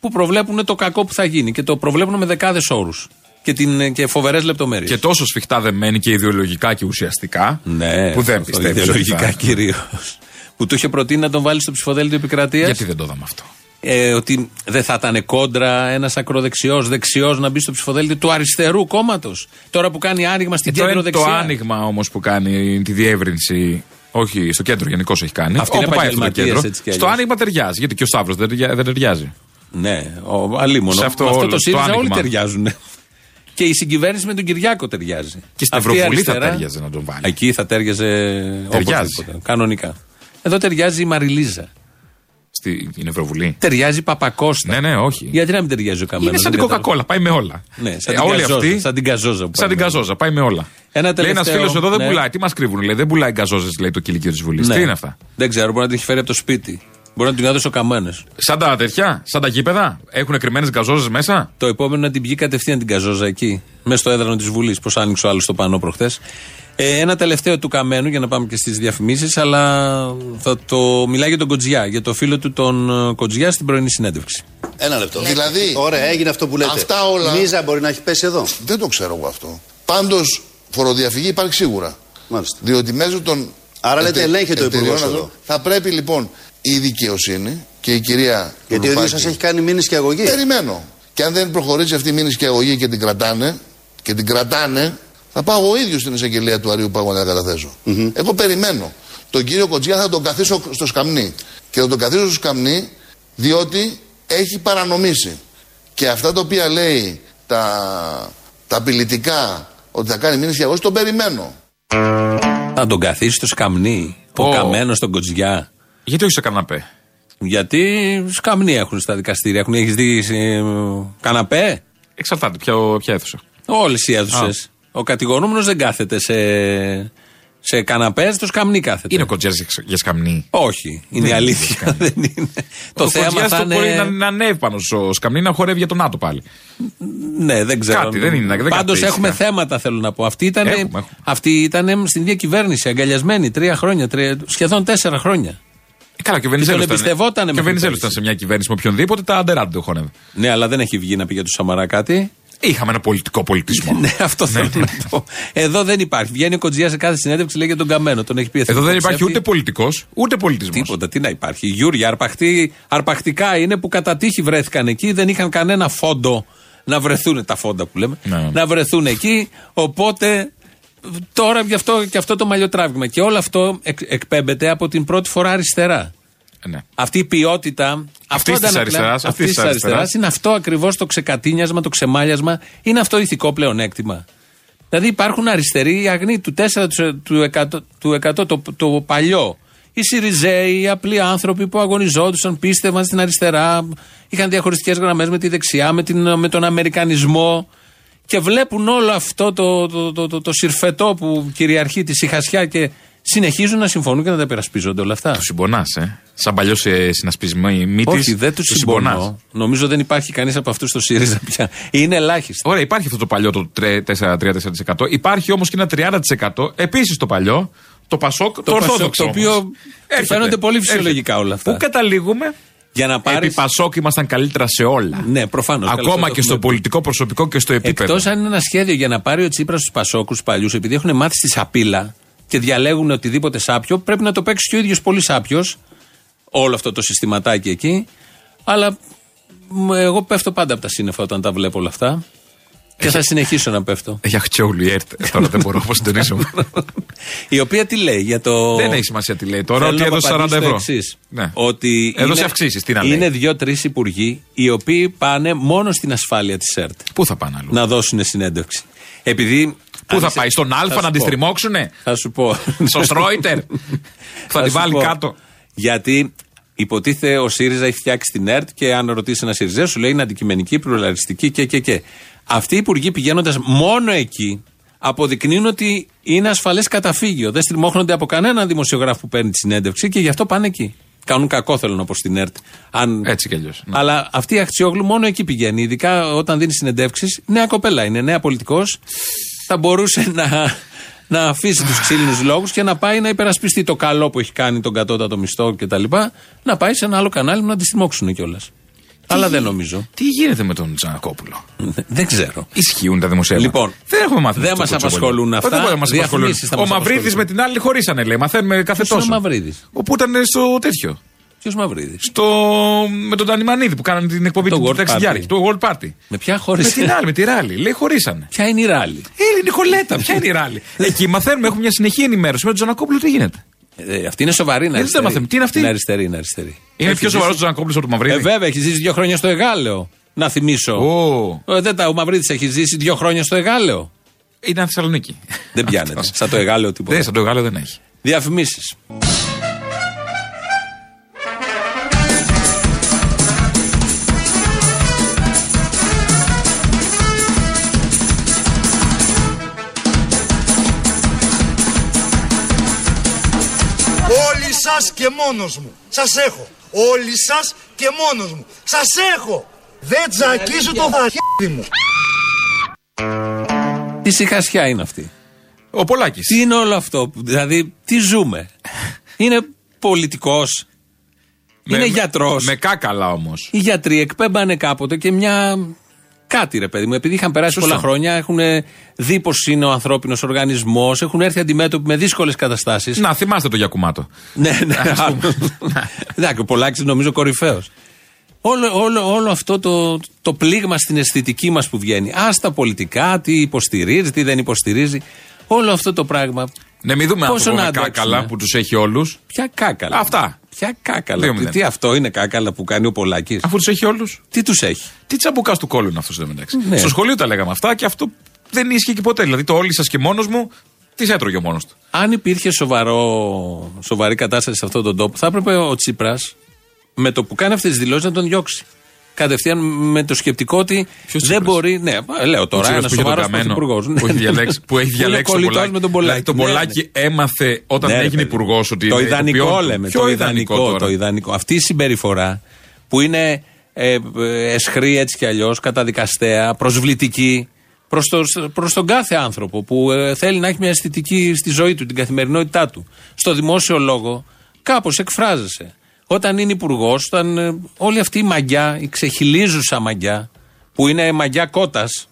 που προβλέπουν το κακό που θα γίνει και το προβλέπουν με δεκάδες όρους και, την- και φοβερές λεπτομέρειες. Και τόσο σφιχτά δεμένοι και ιδεολογικά και ουσιαστικά. Ναι, που δεν αυτό, πιστεύεις. ιδεολογικά κυρίως. Που του είχε προτείνει να τον βάλει στο ψηφοδέλτιο επικρατείας. Γιατί δεν το είδαμε αυτό. ε, ότι δεν θα ήταν κόντρα ένας ακροδεξιός, δεξιός να μπει στο ψηφοδέλτιο του αριστερού κόμματος. Τώρα που κάνει άνοιγμα στην Και το, κέντρο είναι το δεξιά. άνοιγμα όμως που κάνει τη διεύρυνση. Όχι, στο κέντρο γενικώς έχει κάνει. Αυτοί είναι Όπου πάει αυτό το επαγγελματίες, κέντρο. έτσι κι Στο αλλιώς. άνοιγμα ταιριάζει. Γιατί και ο Σταύρος δεν, ταιριά- δεν ταιριάζει. Ναι, ο, αλίμονο. Σε αυτό Με αυτό όλο, το το ΣΥΡΙΖΑ όλοι άνοιγμα. ταιριάζουν. Και η συγκυβέρνηση με τον Κυριάκο ταιριάζει. Και στην Αυτή η Ευρωβουλή θα αριστερά- ταιριάζει να τον βάλει. Εκεί θα ταιριάζε Ταιριάζει. οπωσδήποτε, Κανονικά. Εδώ ταιριάζει η Μαριλίζα. Στην Ευρωβουλή. Ταιριάζει η Παπακώστα. Ναι, ναι, όχι. Γιατί να μην ταιριάζει ο Καμένο. Είναι σαν την Coca-Cola, πάει με όλα. Ναι, σαν Ε, την όλοι καζόζα, αυτοί. σαν την καζόζα που Σαν την πάμε. καζόζα, πάει με όλα. Ένα λέει ένας τελευταίο, φίλος εδώ δεν ναι. πουλάει. Τι μας κρύβουν, λέει. Δεν πουλάει γκαζόζε, λέει το κηλικείο της Βουλής. Ναι. Τι είναι αυτά; Δεν ξέρω, μπορεί να την έχει φέρει από το σπίτι. Μπορεί να την έδωσε ο Καμένο. Σαν τα τέτοια, σαν τα γήπεδα. Έχουν κρυμμένες γκαζόζες μέσα; Το επόμενο να την πιει κατευθείαν την καζόζα εκεί, μέσα στο έδρανο της Βουλής. Πώ άνοιξε ο άλλος το πανό προχθές. Ε, ένα τελευταίο του Καμένου για να πάμε και στις διαφημίσεις, αλλά θα το μιλάει για τον Κοτζιά, για το φίλο του τον ε, Κοτζιά στην πρωινή συνέντευξη. Ένα λεπτό. Δηλαδή, Ωραία, έγινε αυτό που λέτε. Αυτά όλα- Μίζα μπορεί να έχει πέσει εδώ; δεν το ξέρω εγώ αυτό. Πάντως, φοροδιαφυγή υπάρχει σίγουρα. Μάλιστα. Διότι μέσω των. Άρα λέτε ελέγχεται ο εταιριών υπουργός αυτών, εδώ. Θα πρέπει λοιπόν η δικαιοσύνη και η κυρία. Γιατί ο ίδιος Κουλουπάκη- σας έχει κάνει μήνυση και αγωγή. Περιμένω. Και αν δεν προχωρήσει αυτή η μήνυση και αγωγή και την κρατάνε, και την κρατάνε, θα πάω εγώ ίδιος στην εισαγγελία του Αρίου Πάγου να τα καταθέσω. Εγώ περιμένω. Τον κύριο Κοτζιά θα τον καθίσω στο σκαμνί. Και θα τον καθίσω στο σκαμνί διότι έχει παρανομήσει. Και αυτά τα οποία λέει τα, τα απειλητικά ότι θα κάνει μήνυση και αγωγή, τον περιμένω. Θα τον καθίσει στο σκαμνί, ο Ω. Καμένο στον Κοτζιά. Γιατί όχι στο καναπέ; Γιατί σκαμνί έχουν στα δικαστήρια. Έχουν έχεις δει ε, καναπέ; Εξαρτάται ποια, ποια αίθουσα. Όλες οι αίθουσες. Ο κατηγορούμενος δεν κάθεται σε, σε καναπές, στο σκαμνί κάθεται. Είναι ο κοτζιά για σκαμνί. Όχι, είναι η Δεν αλήθεια. είναι [LAUGHS] δεν είναι. το ο θέμα Κοτζιάς θα το είναι. μπορεί να, να ανέβει πάνω στο σκαμνί να χορεύει για τον Άτο πάλι. Ναι, δεν ξέρω. Κάτι, δεν είναι, δεν Πάντως κατέστηκα. έχουμε θέματα, θέλω να πω. Αυτή ήταν, Έχουμε, έχουμε. αυτή ήταν στην διακυβέρνηση, αγκαλιασμένη τρία χρόνια, τρία, σχεδόν τέσσερα χρόνια. Ε, καλά, και ο τον Βενιζέλο εμπιστευότανε Και ο μέχρι Βενιζέλος πέρυσι. ήταν σε μια κυβέρνηση με οποιονδήποτε, τα αντεράντε το χώνευε. Ναι, αλλά δεν έχει βγει να πει για τους Σαμαρά κάτι. Είχαμε ένα πολιτικό πολιτισμό. ναι, αυτό θέλω να πω. Εδώ δεν υπάρχει. Βγαίνει ο Κοτζιά σε κάθε συνέντευξη, λέει για τον Καμένο. Τον έχει πει Εδώ δεν εθνικό υπάρχει ψεύτη. ούτε πολιτικός, ούτε πολιτισμός. Τίποτα, τι να υπάρχει. Γιούρια, αρπαχτή, αρπακτικά είναι που κατά τύχη βρέθηκαν εκεί, δεν είχαν κανένα φόντο να βρεθούν, τα φόντα που λέμε, Ναι. να βρεθούν εκεί. Οπότε τώρα γι' αυτό και αυτό το μαλλιοτράβημα. Και όλο αυτό εκ- εκπέμπεται από την πρώτη φορά αριστερά. Ε, Ναι. Αυτή η ποιότητα. Αυτής αυτό της αντανακλά- αριστεράς, αυτής αυτής της της αριστεράς αριστεράς. είναι αυτό ακριβώς το ξεκατίνιασμα, το ξεμάλιασμα. Είναι αυτό ηθικό πλεονέκτημα. Δηλαδή υπάρχουν αριστεροί, οι αγνοί του 4% του 100, του 100 το, το παλιό. Οι Σιριζέοι, οι απλοί άνθρωποι που αγωνιζόντουσαν, πίστευαν στην αριστερά, είχαν διαχωριστικές γραμμές με τη δεξιά, με, την, με τον Αμερικανισμό και βλέπουν όλο αυτό το, το, το, το, το συρφετό που κυριαρχεί τη συχασιά και συνεχίζουν να συμφωνούν και να τα υπερασπίζονται όλα αυτά. Του συμπονάς, ε. Σαν παλιός ε, συνασπισμό μύτης. Όχι, δεν τους συμπονώ. Νομίζω δεν υπάρχει κανείς από αυτούς στο ΣΥΡΙΖΑ πια. Είναι ελάχιστο. Ωραία, υπάρχει αυτό το παλιό το 3-4%. Υπάρχει όμως και ένα 30% επίσης το παλιό, το Πασόκ, το, Το, Πασόκ, Ορθόδοξο. το οποίο όμως. Έρχεται, φαίνονται πολύ έρχεται. φυσιολογικά όλα αυτά. Πού καταλήγουμε; Για να πάρει. Επί Πασόκ ήμασταν καλύτερα σε όλα. Ναι, προφανώς. Ακόμα και στο πολιτικό προσωπικό και στο επίπεδο. Εκτός αν είναι ένα σχέδιο για να πάρει ο Τσίπρας τους Πασόκους παλιούς, επειδή έχουν μάθει στη σαπίλα και διαλέγουν οτιδήποτε σάπιο, πρέπει να το παίξει και ο ίδιος πολύ σάπιος. Όλο αυτό το συστηματάκι εκεί. Αλλά μ, εγώ πέφτω πάντα από τα σύννεφα όταν τα βλέπω όλα αυτά. Και θα συνεχίσω να πέφτω. Έχει αχτσιόλου η ΕΡΤ. Τώρα δεν μπορώ να συντονίσω. Η οποία τι λέει για το. Δεν έχει σημασία τι λέει τώρα, Θέλω ότι να έδωσε 40 απαντήσω το ευρώ. εξής. Ναι. Ότι Έδωσε είναι- αυξήσεις, τι να λέει. Είναι δύο-τρεις υπουργοί οι οποίοι πάνε μόνο στην ασφάλεια της ΕΡΤ Πού θα πάνε αλλού; να δώσουν συνέντευξη. Επειδή. Πού αν θα είσαι- πάει, στον Α θα να σου τη πω. στριμώξουνε; Θα σου πω. Στο Στρόιτερ. [LAUGHS] Θα τη σου βάλει πω. κάτω; Γιατί υποτίθεται ο ΣΥΡΙΖΑ έχει φτιάξει την ΕΡΤ και αν ρωτήσει ένα ΣΥΡΙΖΑ σου λέει είναι αντικειμενική, πλουραλιστική και και και. Αυτοί οι υπουργοί πηγαίνοντας μόνο εκεί αποδεικνύουν ότι είναι ασφαλές καταφύγιο. Δεν στριμώχνονται από κανέναν δημοσιογράφο που παίρνει τη συνέντευξη και γι' αυτό πάνε εκεί. Κάνουν κακό, θέλω να πω στην ΕΡΤ. Αν... Έτσι κι αλλιώς. Αλλά αυτή η Αχτσιόγλου μόνο εκεί πηγαίνει. Ειδικά όταν δίνει συνεντεύξεις. Νέα κοπέλα είναι, νέα πολιτικός. Θα μπορούσε [LAUGHS] να, να αφήσει τους ξύλινους λόγους και να πάει να υπερασπιστεί το καλό που έχει κάνει τον κατώτατο μισθό κτλ. Να πάει σε ένα άλλο κανάλι να τη στιμώξουν κιόλας. Αλλά δεν νομίζω. Τι γίνεται με τον Τζανακόπουλο; Δεν ξέρω. Ισχύουν τα δημοσιεύματα. Λοιπόν, δεν έχουμε μάθει. δεν αυτό μας το Κοτσόπολο. απασχολούν Ε, αυτά. Δεν μπορεί να μας απασχολούν. Διαφημίσεις θα Ο μας Μαυρίδης απασχολούν. με την άλλη χωρίσανε, λέει. Μαθαίνουμε κάθε Ποιος είναι τόσο. ο Μαυρίδης; Όπου ήταν στο τέτοιο. Ποιος Μαυρίδης; Στο... Με τον Τανιμανίδη που κάνανε την εκπομπή Το του World Ταξιδιάρη. Party. Το World Party. Με ποια Με χώρε. την άλλη, με τη Ράλη. Λέει χωρίσανε. Ποια είναι η ράλη; Ε, η Νικολέτα, ποια είναι η Ράλη; [LAUGHS] Εκεί μαθαίνουμε, έχουμε μια συνεχή ενημέρωση με τον Τζανακόπουλο τι γίνεται; Ε, αυτή είναι σοβαρή, είναι δεν αριστερή. μάθαμε. Τι είναι αυτή; Είναι αριστερή, είναι αριστερή. Είναι Έχει πιο ζήσει- σοβαρός ο Τζανακόπουλο από τον Μαυρίδη. Ε, βέβαια, έχει ζήσει δύο χρόνια στο Εγάλεο. Να θυμίσω. Ω. Ε, δεν τα, ο Μαυρίδης έχει ζήσει δύο χρόνια στο Εγάλεο. Ήταν Θεσσαλονίκη. Δεν πιάνεται. Αυτός. Σαν το Εγάλεο τίποτα. Δεν, σαν το Γάλλο δεν έχει. Διαφημίσεις. Και μόνος μου. Σας έχω. Όλοι σας και μόνος μου. Σας έχω. Δεν τζακίζω το φαχίδι μου. Τι συχασιά είναι αυτή; Ο Πολάκης. Τι είναι όλο αυτό; Δηλαδή, τι ζούμε; Είναι πολιτικός; Είναι γιατρός; Με κάκαλα όμως. Οι γιατροί εκπέμπανε κάποτε και μια. Κάτι ρε παιδί μου, επειδή είχαν περάσει Σωστό. πολλά χρόνια, έχουν δει πώ είναι ο ανθρώπινος οργανισμός, έχουν έρθει αντιμέτωποι με δύσκολες καταστάσεις. Να θυμάστε το Γιακουμάτο. Ναι, ναι. [LAUGHS] Εντάξει, ο Πολάκης νομίζω κορυφαίος. Όλο, όλο, όλο αυτό το, το πλήγμα στην αισθητική μας που βγαίνει. Α τα πολιτικά, τι υποστηρίζει, τι δεν υποστηρίζει. Όλο αυτό το πράγμα. Ναι, μην δούμε Πόσο άνθρωπο να με αντέξουμε. κάκαλα που τους έχει όλους. Ποια κάκαλα. Αυτά. Ποια κάκαλα. Δύο Τι, μηδέν. τι αυτό είναι κάκαλα που κάνει ο Πολάκης; Αφού τους έχει όλους. Τι τους έχει; Τι τσαμπουκάς του κόλλου είναι αυτός μεταξύ. Ναι. Στο σχολείο τα λέγαμε αυτά και αυτό δεν ίσχυε και ποτέ. Δηλαδή το όλοι σας και μόνος μου, τις έτρωγε μόνος του. Αν υπήρχε σοβαρό, σοβαρή κατάσταση σε αυτόν τον τόπο, θα έπρεπε ο Τσίπρας με το που κάνει αυτές τις δηλώσεις να τον διώξει. Κατευθείαν με το σκεπτικό ότι Ποιος δεν Τσίπρας; μπορεί. Ναι, λέω τώρα, Τσίπρας ένα που είχε τον σοβαρό καμένο, πρωθυπουργός. Που έχει διαλέξει, που έχει διαλέξει τον κολλητός Πολάκη. με τον Πολάκη. Δηλαδή, τον Ναι, ναι. Πολάκη έμαθε όταν Ναι, ρε έγινε παιδί. υπουργός ότι Το είναι ιδανικό ηθοποιόν του. λέμε. Ποιο Το ιδανικό ιδανικό, τώρα. το ιδανικό. Αυτή η συμπεριφορά που είναι ε, ε, εσχρή έτσι κι αλλιώς, καταδικαστέα, προσβλητική προς, το, προς τον κάθε άνθρωπο που ε, θέλει να έχει μια αισθητική στη ζωή του, την καθημερινότητά του. Στο δημόσιο λόγο κάπως εκφράζεσαι. Όταν είναι υπουργός, όταν ε, όλη αυτή η μαγιά, η ξεχυλίζουσα μαγιά, που είναι μαγιά κότας,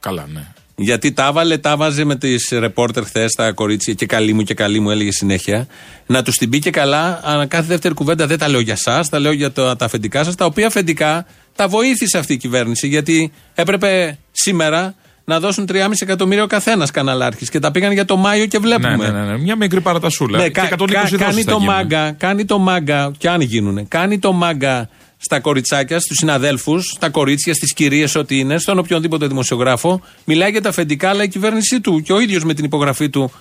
Καλά, ναι. γιατί τα έβαλε, τα βάζε με τις ρεπόρτερ χθες τα κορίτσια και καλή μου και καλή μου έλεγε συνέχεια. Να τους την πει και καλά, ανά κάθε δεύτερη κουβέντα δεν τα λέω για εσά, τα λέω για το, τα αφεντικά σας, τα οποία αφεντικά τα βοήθησε αυτή η κυβέρνηση. Γιατί έπρεπε σήμερα να δώσουν 3,5 εκατομμύρια ο καθένας καναλάρχης και τα πήγαν για το Μάιο και βλέπουμε. Ναι, ναι, ναι, ναι. Μια μικρή παρατασούλα. Ναι, και κα- 120 κα- δόσεις κάνει θα το γίνουν. μάγκα, κάνει το μάγκα, και αν γίνουνε, κάνει το μάγκα στα κοριτσάκια, στους συναδέλφους, στα κορίτσια, στις κυρίες, ό,τι είναι, στον οποιονδήποτε δημοσιογράφο. Μιλάει για τα αφεντικά, αλλά η κυβέρνησή του και ο ίδιος με την υπογραφή του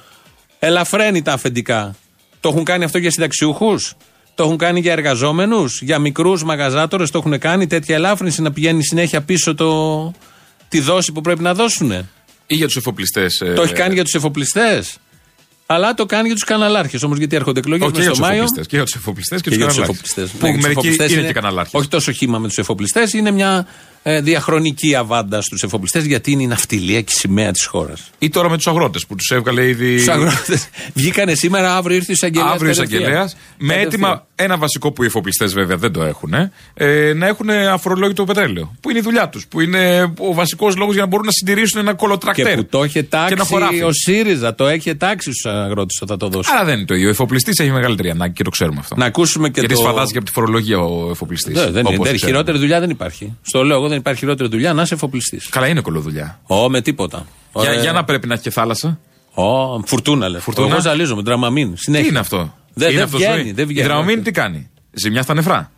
ελαφραίνει τα αφεντικά. Το έχουν κάνει αυτό για συνταξιούχους, το έχουν κάνει για εργαζόμενους, για μικρούς μαγαζάτορες, το έχουν κάνει; Τέτοια ελάφρυνση να πηγαίνει συνέχεια πίσω το, τη δόση που πρέπει να δώσουν. Ή για τους εφοπλιστές. Το έχει κάνει για τους εφοπλιστές. Αλλά το κάνει για τους καναλάρχες όμως, γιατί έρχονται εκλογές Όχι, και για στο τους Μάιο. εφοπλιστές. Και για τους εφοπλιστές και, Και για τους του καναλάρχες. εφοπλιστές. Που μερικοί είναι, και καναλάρχες. Όχι τόσο χήμα με τους εφοπλιστές, είναι μια ε, διαχρονική αβάντα στους εφοπλιστές, γιατί είναι η ναυτιλία και η σημαία της χώρας. Ή τώρα με τους αγρότες που τους έβγαλε ήδη. Τους αγρότες. Βγήκανε σήμερα, αύριο ήρθε ο εισαγγελέας. Αύριο εισαγγελέας. Με έτοιμα ένα βασικό που οι εφοπλιστές βέβαια δεν το έχουν. Ε, να έχουν αφορολόγητο πετρέλαιο. Που είναι η δουλειά τους. Που είναι ο βασικός λόγος για να μπορούν να συντηρήσουν ένα κολοτρακτέρ. Και που το είχε Και ένα τάξει χωράφι. ο ΣΥΡΙΖΑ, το έχει τάξει στους αγρότες όταν το δώσει. Άρα δεν είναι το ίδιο. Ο εφοπλιστής έχει μεγαλύτερη ανάγκη και το ξέρουμε αυτό. Να ακούσουμε και Γιατί το. σφαδάζει και από τη φορολογία ο εφοπλιστής. Δεν, δεν είναι. Δεν, χειρότερη δουλειά δεν υπάρχει. Στο λέω εγώ δεν υπάρχει χειρότερη δουλειά να είσαι εφοπλιστής. Καλά είναι κολοδουλειά. Ω, με τίποτα. Για, Ωραία. για να πρέπει να έχει και θάλασσα. Ω, φουρτούνα λέει. Φουρτούνα. Εγώ ζαλίζω με τραμαμίν. Συνέχεια. Τι είναι αυτό; Δεν, είναι δεν αυτός βγαίνει, ζωή. δεν βγαίνει. Η δραμαμίνη τι κάνει; Ζημιά στα νεφρά.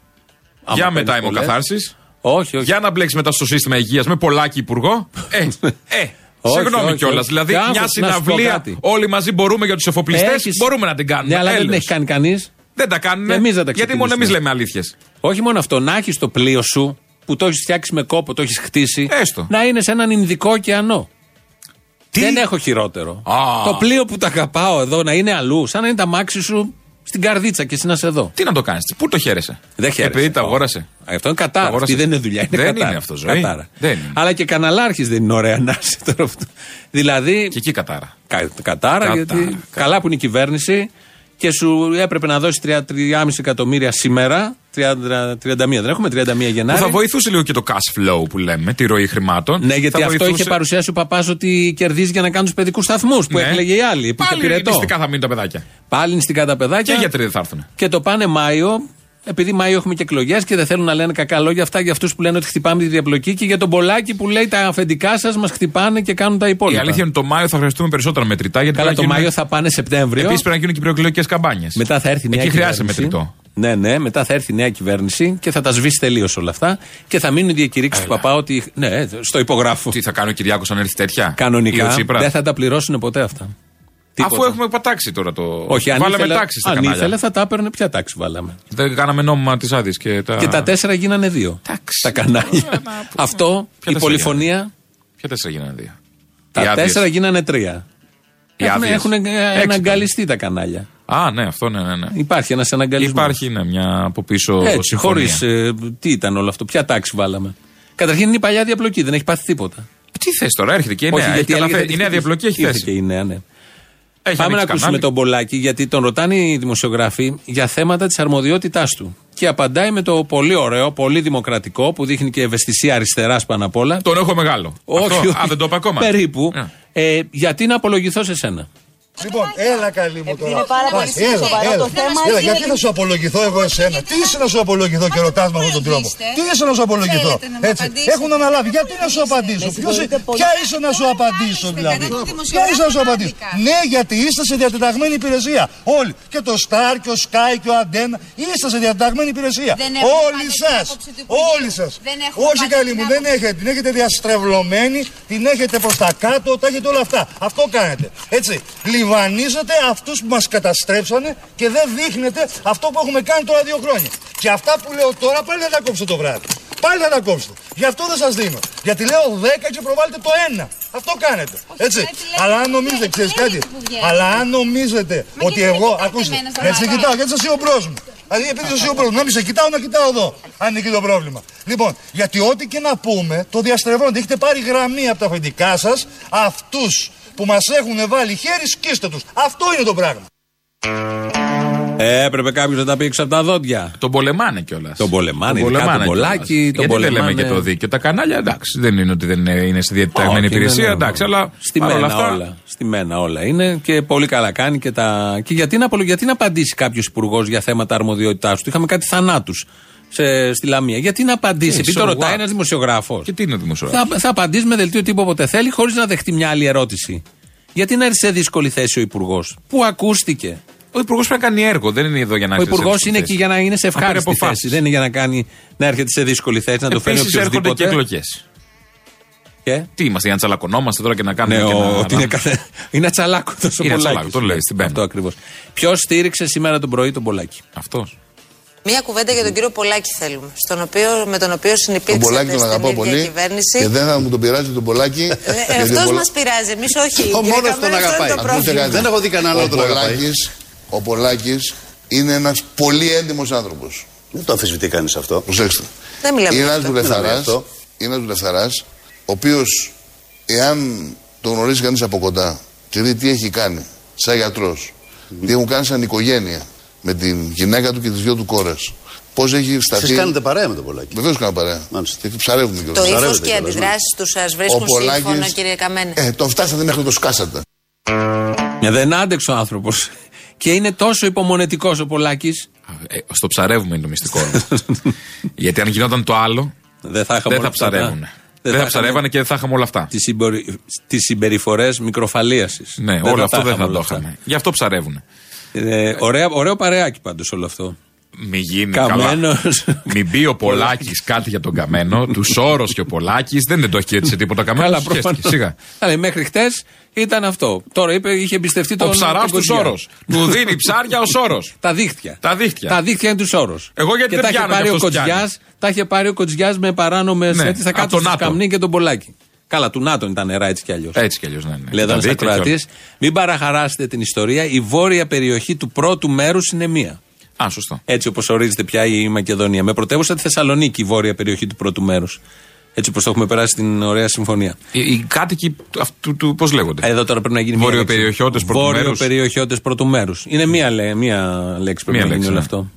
Άμα για μετά παίρνεις πολλές. αιμοκαθάρσει. Όχι, όχι. Για να μπλέξεις μετά στο σύστημα υγείας με πολλάκι υπουργό. Ε, ε. [LAUGHS] Όχι, Συγγνώμη όχι, κιόλας. όχι. Δηλαδή, Και μια άκουσα, να σου πω συναυλία κάτι. όλοι μαζί μπορούμε για τους εφοπλιστές. Έχεις- Μπορούμε να την κάνουμε. Ναι, αλλά δεν την Έλεος. έχει κάνει κανείς. Δεν τα κάνουν. Εμείς δεν τα Γιατί μόνο εμείς ξεκινήσουμε. λέμε αλήθειες. Όχι μόνο αυτό, να έχεις το πλοίο σου που το έχεις φτιάξει με κόπο, το έχεις χτίσει. Έστω. Να είναι σε έναν Ινδικό ωκεανό. Τι; Δεν έχω χειρότερο. Α. Το πλοίο που τα αγαπάω εδώ να είναι αλλού, σαν να είναι τα μάξι σου στην καρδίτσα και εσύ να είσαι εδώ. Τι να το κάνεις, Πού το χαίρεσαι; Δεν χαίρεσαι. Επειδή τα αγόρασε. Αυτό είναι κατάρα. αγόρασες. Αυτή δεν είναι δουλειά. Είναι Δεν κατάρα. είναι αυτό ζωή. Κατάρα. Δεν είναι. Αλλά και καναλάρχης δεν είναι ωραία να είσαι τώρα αυτό. Δηλαδή. Και εκεί κατάρα. Κα, κατάρα, Κατάρα, γιατί κατάρα. καλά που είναι η κυβέρνηση και σου έπρεπε να δώσει 3,5 εκατομμύρια σήμερα. 30, 31, δεν έχουμε 31 Που Γενάρη. θα βοηθούσε λίγο και το cash flow που λέμε, τη ροή χρημάτων. Ναι, γιατί Θα αυτό βοηθούσε- είχε παρουσιάσει ο παπάς ότι κερδίζει για να κάνουν τους παιδικούς σταθμούς που Ναι. έκλαιγε η άλλη. Που είχε Πάλι πυρετό. μυστικά θα μείνουν τα παιδάκια. Πάλι νηστικά τα παιδάκια. Και γιατροί δεν θα έρθουν. Και το πάνε Μάιο, επειδή Μάιο έχουμε και εκλογές και δεν θέλουν να λένε κακά λόγια αυτά για αυτούς που λένε ότι χτυπάμε τη διαπλοκή και για τον Πολάκη που λέει τα αφεντικά σας μας χτυπάνε και κάνουν τα Η υπόλοιπα. αλήθεια είναι ότι το Μάιο θα χρειαστούμε περισσότερα μετρητά. Γιατί Καλά, πρέπει το να Μάιο γίνουν- θα πάνε Σεπτέμβριο. Επίσης πρέπει να γίνουν και προεκλογικές καμπάνιες. Μετά θα έρθει η νέα Εκεί χρειάζεται κυβέρνηση. μετρητό. Ναι, ναι, μετά θα έρθει η νέα κυβέρνηση και θα τα σβήσει τελείως όλα αυτά και θα μείνουν οι διακηρύξεις του παπά ότι. Ναι, στο υπογράφω. Τι θα κάνει ο Κυριάκος αν έρθει τέτοια; Ή ο Κανονικά Τσίπρας; δεν θα τα πληρώσουν ποτέ αυτά. Αφού Τίποτα. έχουμε πατάξει τώρα το. Όχι, αν Βάλαμε ήθελε, τάξη στα αν κανάλια. ήθελε θα τα έπαιρνε. Ποια τάξη βάλαμε; Δεν κάναμε νόμιμα της άδεια και τα. Και τα τέσσερα γίνανε δύο. Εντάξει. Τα κανάλια. Αυτό, Ποια η τέσσερα πολυφωνία. Ποια τέσσερα γίνανε δύο; Οι Τα άδειες. τέσσερα γίνανε τρία. Οι Έχουν, άδειες. έχουν Έξι αναγκαλιστεί τα κανάλια. Α, ναι, αυτό ναι, ναι. ναι. Υπάρχει ένας αναγκαλισμός. Υπάρχει ναι, μια από πίσω Έτσι, συμφωνία. χωρίς. τι ήταν όλο αυτό, ποια τάξη βάλαμε. Καταρχήν είναι η παλιά διαπλοκή, δεν έχει πάθει τίποτα. Τι θες τώρα, έρχεται και η Όχι, νέα. γιατί Έχει έλεγε καταφέρει- θα Η νέα τη διαπλοκή έχει ήρθε θέση. και η νέα, ναι. Έχει Πάμε να ανοίξει ακούσουμε κανάλι. τον Πολάκη, γιατί τον ρωτάνε οι δημοσιογράφοι για θέματα της αρμοδιότητάς του. Και απαντάει με το πολύ ωραίο, πολύ δημοκρατικό, που δείχνει και ευαισθησία αριστεράς πάνω απ' όλα. Τον έχω μεγάλο. Όχι, Αυτό, όχι. Α, δεν το είπα ακόμα. Περίπου. Ναι. Ε, γιατί να απολογηθώ σε σένα; Λοιπόν, έλα καλή μου τώρα. είναι πάρα πολύ Πας, έλα, σοβαρό έλα. το θέμα, Έλα, είναι γιατί λίγο- να σου απολογηθώ εγώ εσένα; Τι είσαι να σου απολογηθώ και ρωτάς με αυτόν τον τρόπο; απολογείστε; Τι είσαι να σου απολογηθώ; Θέλετε να μου Έτσι. απαντήσετε. Έχουν αναλάβει. Γιατί να σου απαντήσω; Με Ποιος, συγχωρείτε πολύ. ποια είσαι να σου απαντήσω Είστε δηλαδή; κατά του Ποια είσαι να σου απαντήσω; δημοσιογράφου Ναι, γιατί είστε σε διατεταγμένη υπηρεσία. Όλοι. Και το Star και ο Sky και ο Αντένα είστε σε διατεταγμένη υπηρεσία. Δεν έχουμε Όλοι πάντα την σα. άποψη του Υπουργείου. Όλοι σας. Δεν έχουμε Όχι πάντα καλή την μου, δεν άποψη. έχετε. Την έχετε διαστρεβλωμένη, την έχετε προς τα κάτω, τα έχετε όλα αυτά. Αυτό κάνετε. Έτσι. Λιβανίζετε αυτούς που μας καταστρέψανε και δεν δείχνετε αυτό που έχουμε κάνει τώρα δύο χρόνια. Και αυτά που λέω τώρα πάλι θα τα κόψετε το βράδυ. Πάλι θα τα κόψετε. Γι' αυτό δεν σας δίνω. Γιατί λέω 10 και προβάλλετε το 1. Αυτό κάνετε. Έτσι. έτσι λέτε Αλλά αν που νομίζετε, βγαίνει, ξέρεις δεν κάτι; είναι που βγαίνει. Αλλά αν νομίζετε Μα ότι γιατί δεν εγώ. κοιτάτε Ακούστε. εμένα σαν Γιατί σε παράδειγμα. κοιτάω, γιατί είσαι ο μπρος μου. Δηλαδή επειδή είσαι ο μπρος μου, να μην σε κοιτάω, να κοιτάω εδώ. Αν είναι εκεί το πρόβλημα. Λοιπόν, γιατί ό,τι και να πούμε, το διαστρεβώνετε. Έχετε πάρει γραμμή από τα αφεντικά σας αυτούς που μας έχουν βάλει χέρι, σκίστε τους. Αυτό είναι το πράγμα. Ε, έπρεπε κάποιος να τα πει έξω από τα δόντια. Τον πολεμάνε κιόλας. Τον πολεμάνε, ειδικά τον Πολάκη, τον Γιατί δεν λέμε πολεμάνε. και το δίκαιο. Τα κανάλια εντάξει, δεν είναι ότι δεν είναι σε διατεταγμένη Όχι, υπηρεσία. ναι, ναι, εντάξει, ναι. αλλά Στη παρόλα μένα αυτά. όλα. Στη μένα όλα είναι και πολύ καλά κάνει και τα. Και γιατί να, απολο- γιατί να απαντήσει κάποιος υπουργός για θέματα αρμοδιότητάς του; Είχαμε κάτι θανάτους στη Λαμία. Γιατί να απαντήσει, Ε, επειδή so το ρωτάει what? ένας δημοσιογράφος. Και τι είναι ο δημοσιογράφος; Θα, θα απαντήσει με δελτίο τύπου όποτε θέλει, χωρίς να δεχτεί μια άλλη ερώτηση. Γιατί να έρθει σε δύσκολη θέση ο υπουργός; Πού ακούστηκε. Ο υπουργός πρέπει να κάνει έργο, δεν είναι εδώ για να Ο έρθει σε υπουργό δύσκολη είναι θέση. εκεί για να είναι σε Να πάρει ευχάριστη αποφάσεις. θέση. Δεν είναι για να, κάνει, να έρχεται σε δύσκολη θέση, να το φέρει Επίσης έρχονται και οποιοδήποτε. εκλογές. Και; Τι είμαστε, για να τσαλακωνόμαστε τώρα και να κάνουμε. Ναι, και ο, να- ότι να- είναι, καθε... είναι ατσαλάκο τόσο Είναι πολλάκι. ατσαλάκο, το λέει στην πένα. Αυτό ακριβώς. Ποιος στήριξε σήμερα τον πρωί τον Πολάκη. Αυτός. Μία κουβέντα για τον κύριο Πολάκη θέλουμε, στον οποίο, με τον οποίο Τον συνεπήρξατε Πολάκη τον στην αγαπώ ίδια πολύ. κυβέρνηση. Και δεν θα μου τον πειράζει τον Πολάκη. Ε, γιατί αυτός ο Πολα- μας πειράζει, εμείς όχι. Ο Κύριε μόνος Καμένο, τον αυτό είναι αγαπάει. το Ακούστε πρόβλημα. κάτι. Δεν έχω δει κανένα άλλο Ο τον αγαπάει. Πολάκης, ο Πολάκης είναι ένας πολύ έντιμος άνθρωπος. Δεν το αφισβητεί κανείς αυτό. Προσέξτε. Δεν μιλάμε Είναι γι' ένας αυτό. Μιλάμε γι' δουλευταράς, αυτό. είναι ένας δουλευταράς, ο οποίος, εάν τον γνωρίζει κανείς από κοντά και δει τι έχει κάνει σαν γιατρός, τι έχουν κάνει σαν οικογένεια με την γυναίκα του και τις δυο του κόρες, πώς έχει σταθεί... Εσείς κάνετε παρέα με τον Πολάκη. Βεβαίως κάνω παρέα. Μάλιστα. Και ψαρεύουμε κιόλας. Το ύφος Ψαρεύετε και οι κιόλας, ναι. αντιδράσει τους σας βρίσκουν σύμφωνο, κύριε Καμένε; Ε, τον φτάσατε μέχρι να το σκάσατε. Ε, Δεν άντεξε ο άνθρωπος. Και είναι τόσο υπομονετικός ο Πολάκης. Ε, στο ψαρεύουμε είναι το μυστικό. [LAUGHS] Γιατί αν γινόταν το άλλο, Δεν θα είχαμε δεν θα όλα αυτά. ψαρεύουν. Δεν Δεν θα θα ψαρεύανε και δεν θα είχαμε όλα αυτά. Τις συμπεριφορές μικροφαλίασης. Ναι, όλο αυτό δεν θα το είχαμε. Γι' αυτό ψαρεύουν. Ε, ωραία, ωραίο παρεάκι πάντως όλο αυτό. Μην γίνει Καμένος. καλά. Μην πει ο Πολάκης κάτι για τον Καμένο. [LAUGHS] τους Σόρο και ο Πολάκης δεν, δεν το έχει έτσι τίποτα Καμένο. Καλά, σχέστηκε, προφανώς. Σιγά. Αλλά μέχρι χτες ήταν αυτό. Τώρα είπε, είχε εμπιστευτεί τον. Ο ψαράς τον τους Κοντζιά. Σόρο. Του δίνει ψάρια ο Σόρο. [LAUGHS] Τα δίχτυα. Τα δίχτυα. Τα δίχτυα είναι τους Σόρο. Εγώ γιατί και δεν τα είχε πιάνω πάρει κι ο αυτός Κοντζιά. πιάνει. Τα είχε πάρει ο Κοντζιά με παράνομε. Ναι, έτσι θα από κάτω τον στο ΝΑΤΟ. σκαμνί και τον Πολάκη. Καλά, του ΝΑΤΟ ήταν νερά έτσι κι αλλιώς. Έτσι κι αλλιώς, ναι. ναι. Λέει εδώ Τα ένα δίχτυα και ακροατή, μην παραχαράσετε την ιστορία. Η βόρεια περιοχή του πρώτου μέρους είναι μία. Όλα. Α, σωστό. Έτσι όπως ορίζεται πια η Μακεδονία. Με πρωτεύουσα τη Θεσσαλονίκη, η βόρεια περιοχή του πρώτου μέρους. Έτσι όπως το έχουμε περάσει στην ωραία συμφωνία. Οι, οι κάτοικοι του- αυτού του, πώς λέγονται; Εδώ τώρα πρέπει να γίνει Βορειοπεριοχιώτες πρώτου μέρους. Βορειοπεριοχιώτε πρώτου μέρους. Είναι μία, λέ, μία λέξη πρέπει Μία να γίνει λέξη, όλο ναι.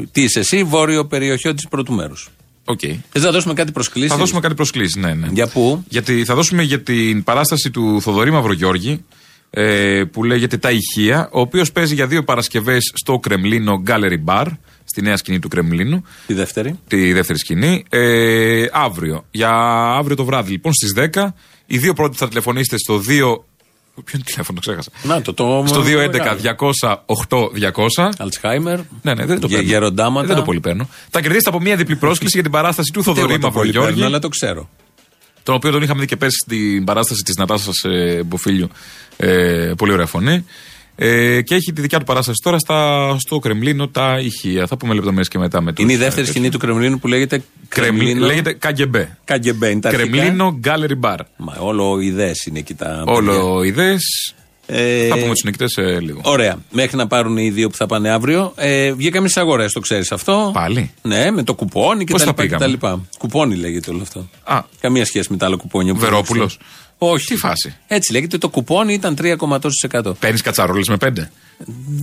αυτό. Τι είσαι εσύ, Βορειοπεριοχιώτη πρώτου μέρους. Οκ. Θε να δώσουμε κάτι προσκλήσεις. Θα δώσουμε κάτι προσκλήσεις, ναι, ναι. Για πού; Γιατί θα δώσουμε για την παράσταση του Θοδωρή Μαυρογιώργη ε, που λέγεται Τα Ηχεία, ο οποίος παίζει για δύο Παρασκευές στο Κρεμλίνο Gallery Bar, στη νέα σκηνή του Κρεμλίνου, Τη δεύτερη. τη δεύτερη σκηνή, ε, αύριο. Για αύριο το βράδυ, λοιπόν, στις 10. Οι δύο πρώτοι θα τηλεφωνήσετε στο 2. Ποιο είναι τηλέφωνο, ξέχασα; Να το, το. Στο μεγάλο. 211-200-8200. Αλτσχάιμερ. Ναι, ναι, δεν το Γε- παίρνω. γεροντάματα. Ε, Δεν το πολύ παίρνω. Θα κερδίσετε από μία διπλή πρόσκληση για την παράσταση του Ούτε εγώ Θοδωρή το πολύ Μαυρογιώργη. παίρνω, αλλά το ξέρω. Τον οποίο τον είχαμε δει και πέσει στην παράσταση της Νατάσας ε, Μποφίλιου. Ε, πολύ ωραία φωνή. Ε, και έχει τη δικιά του παράσταση τώρα στα, στο Κρεμλίνο τα ηχεία. Θα πούμε λεπτομέρειες και μετά με τους, Είναι η ε, δεύτερη τέτοιους. σκηνή του Κρεμλίνου που λέγεται Κρεμλίνο. Λέγεται Καγκεμπέ. Καγκεμπέ. είναι τα αρχικά. Κρεμλίνο Gallery Bar. Μα όλο ιδέες είναι εκεί τα. παιδιά. Όλο ιδέες. Ε, Θα πούμε τους νικητές σε λίγο. Ωραία. Μέχρι να πάρουν οι δύο που θα πάνε αύριο. Ε, βγήκαμε στις αγορές, το ξέρεις αυτό. Πάλι; Ναι, με το κουπόνι και Πώς τα τα λοιπά. Και τα πήγαμε; λοιπά. Κουπόνι λέγεται όλο αυτό. Α, Καμία σχέση με τα άλλα κουπόνια. που Βερόπουλος. έχεις. Όχι. Τι φάση; Έτσι λέγεται. Το κουπόνι ήταν 3,1%. παίρνεις κατσαρόλες με πέντε;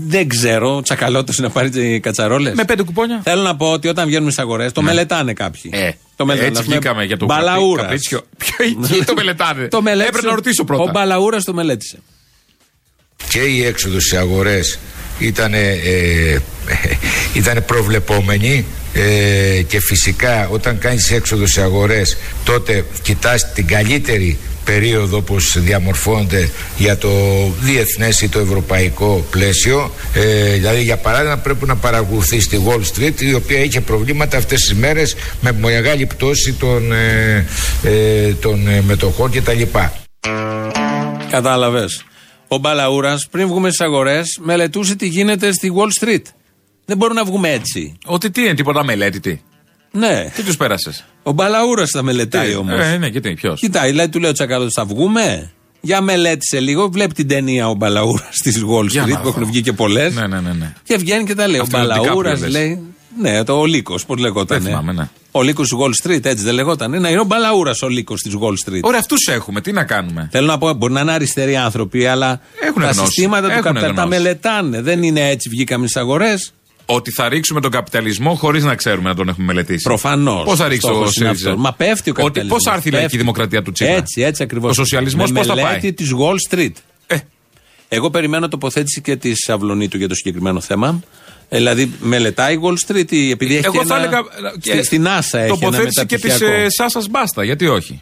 Δεν ξέρω. Τσακαλώτος να πάρει κατσαρόλες. Με πέντε κουπόνια; Θέλω να πω ότι όταν βγαίνουμε στις αγορές το μελετάνε κάποιοι. Ε, το έτσι Ας πούμε, βγήκαμε για το Μπαλαούρας. καπρίτσιο. Ποιο εκεί το μελετάνε; Το μελέτησε. Έπρεπε να ρωτήσω πρώτα. Ο Μπαλαούρα το μελέτησε. Και η έξοδος στις αγορές ήταν, ε, ήταν προβλεπόμενη ε, και φυσικά όταν κάνεις έξοδο σε αγορές τότε κοιτάς την καλύτερη περίοδο όπως διαμορφώνεται για το διεθνές ή το ευρωπαϊκό πλαίσιο ε, δηλαδή για παράδειγμα πρέπει να παρακολουθείς τη Wall Street η οποία είχε προβλήματα αυτές τις μέρες με μεγάλη πτώση των, ε, ε, των ε, μετοχών κτλ. Κατάλαβες. Ο Μπαλαούρας πριν βγούμε στις αγορές μελετούσε τι γίνεται στη Wall Street. Δεν μπορούμε να βγούμε έτσι. Ότι τι είναι, τίποτα μελέτη, τι; Ναι. Τι τους πέρασες; Ο Μπαλαούρας θα μελετάει όμως. Ε, ναι, γιατί, ποιος; Κοιτάει, λέει, του λέει ο Τσακαλώτο, θα βγούμε. Για μελέτησε λίγο, βλέπει την ταινία ο Μπαλαούρας της Wall Για Street να που έχουν δω. βγει και πολλές. Ναι, ναι, ναι. ναι. Και βγαίνει και τα λέει. Ο Αυτό είναι ο Μπαλαούρας DiCaprio, λες. λέει. Ναι, το ο Λύκος, πώς λεγόταν. Δεν θυμάμαι, ναι. Ο Λύκος της Wall Street, έτσι δεν λεγόταν. Ναι, είναι ο Μπαλαούρας ο Λύκος της Wall Street. Ωραία, αυτούς έχουμε, τι να κάνουμε. Θέλω να πω, μπορεί να είναι αριστεροί άνθρωποι, αλλά Έχουν τα γνώση. συστήματα του Έχουν καπιταλισμού τα γνώση. μελετάνε. Δεν είναι έτσι βγήκαμε στις αγορές. Ότι θα ρίξουμε τον καπιταλισμό χωρίς να ξέρουμε να τον έχουμε μελετήσει. Προφανώς. Πώς θα ρίξει ο ΣΥΡΙΖΑ; Μα πέφτει ο Ότι καπιταλισμό. πώς θα έρθει η λαϊκή δημοκρατία του Τσίπρα. Έτσι, έτσι ακριβώς. Ο σοσιαλισμός πώς θα πάει; Μελέτη της Wall Street. Ε, Εγώ περιμένω τοποθέτηση και της Αυλονίτου για το συγκεκριμένο θέμα. Ε, Δηλαδή, μελετάει η Wall Street, ή επειδή έχει εγώ και θα ένα- έλεγα. Στη, στην NASA έχει ένα Τοποθέτηση και τη μεταπτυχιακό. Σάσα Μπάστα, γιατί όχι;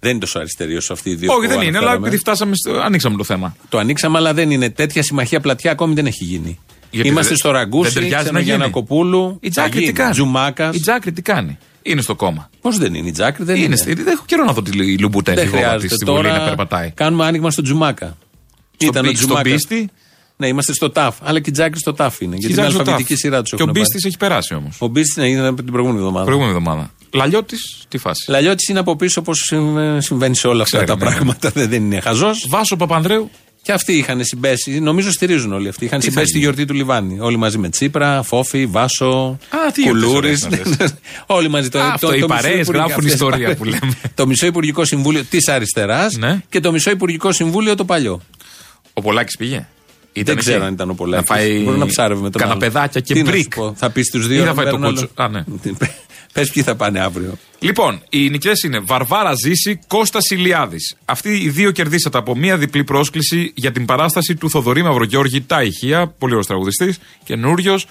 Δεν είναι τόσο αριστερή όσο αυτή η δύο. όχι, που δεν είναι, αλλά αναφέραμε. επειδή φτάσαμε. Στο, ανοίξαμε το θέμα. Το ανοίξαμε, αλλά δεν είναι. Τέτοια συμμαχία πλατιά ακόμη δεν έχει γίνει. Γιατί Είμαστε δεν- στο Ραγκούσι, δεν ταιριάζει να γίνει. Γιανακοπούλου. Η Τζάκρη τι κάνει; Τζουμάκας. Η Τζάκρη τι κάνει; Είναι στο κόμμα. Πώς δεν είναι η Τζάκρη, δεν είναι. Είναι. στη- Δεν έχω καιρό να δω τη Λουμπουτέν Δεν τη γόβα της χρειάζεται. στη Βουλή να Τώρα περπατάει. κάνουμε άνοιγμα στον Τζουμάκα. Στον Ήταν ο πι- στον Τζουμάκας. πίστη. Ναι, είμαστε στο ΤΑΦ. Αλλά και η Τζάκη στο ΤΑΦ είναι. Γιατί είναι Κοιτάξτε το αλφαβητική τάφ. σειρά τους. Και ο Μπίστης έχει περάσει όμως. Ο Μπίστης ναι, ήταν από την προηγούμενη εβδομάδα. Προηγούμενη εβδομάδα. Λαλιώτης, τι φάση. Λαλιώτης είναι από πίσω όπως συμβαίνει σε όλα αυτά Ξέρει, τα ναι. πράγματα. Δεν, [LAUGHS] δεν είναι χαζός. Βάσο Παπανδρέου. Και αυτοί είχαν συμπέσει. Νομίζω στηρίζουν όλοι αυτοί. Είχαν Τι θα συμπέσει τη γίνει; γιορτή του Λιβάνι. Όλοι μαζί με Τσίπρα, Φόφη, Βάσο, Α, τι γιορτές Κουλούρης. ωραίες είναι αυτές. όλοι μαζί. Το, Α, αυτό, οι μισό παρέες Υπουργικό- γράφουν αυτές [LAUGHS] οι ιστορία παρέες. που λέμε. το μισό Υπουργικό Συμβούλιο της Αριστεράς Ναι. και το μισό Υπουργικό Συμβούλιο το παλιό. Ο Πολάκης πήγε; Δεν ξέρω αν ήταν ο Πολάκης. Να φάει Μπορεί να ψάρευε με τον άλλο. καναπεδάκια και Τι να σου μπρικ. πω, Θα πεις στου δύο. Ή θα να φάει το παίρνουν κότσο. άλλο. Α, ναι. [LAUGHS] Πε ποιοι θα πάνε αύριο. Λοιπόν, οι νικητές είναι Βαρβάρα Ζήση, Κώστα Ηλιάδη. Αυτοί οι δύο κερδίσατε από μία διπλή πρόσκληση για την παράσταση του Θοδωρή Μαυρογιώργη Τα Ηχεία, πολύ ωραίος τραγουδιστής, καινούριος,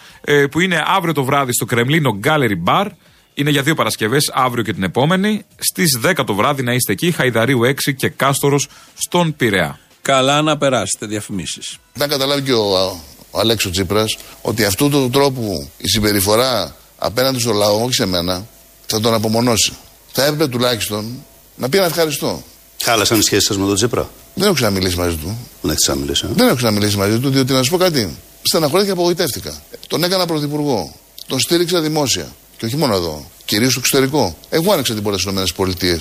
που είναι αύριο το βράδυ στο Κρεμλίνο Gallery Bar. Είναι για δύο Παρασκευές, αύριο και την επόμενη. Στις 10 το βράδυ να είστε εκεί, Χαϊδαρίου 6 και Κάστορος στον Πειραιά. Καλά να περάσετε διαφημίσεις. Να καταλάβει και ο, ο Αλέξο Τσίπρας ότι αυτού του τρόπου η συμπεριφορά απέναντι στο λαό, όχι σε μένα, θα τον απομονώσει. Θα έπρεπε τουλάχιστον να πει ένα ευχαριστώ. Χάλασαν οι σχέσεις σας με τον Τσίπρα; Δεν έχω ξαναμιλήσει μαζί του. Δεν έχει ξαναμιλήσει. ε. Δεν έχω ξαναμιλήσει μαζί του, διότι να σου πω κάτι. Στεναχωρέθηκα και απογοητεύτηκα. Τον έκανα πρωθυπουργό. Τον στήριξα δημόσια. Και όχι μόνο εδώ. Κυρίως στο εξωτερικό. Εγώ άνοιξα την πόρτα στις ΗΠΑ.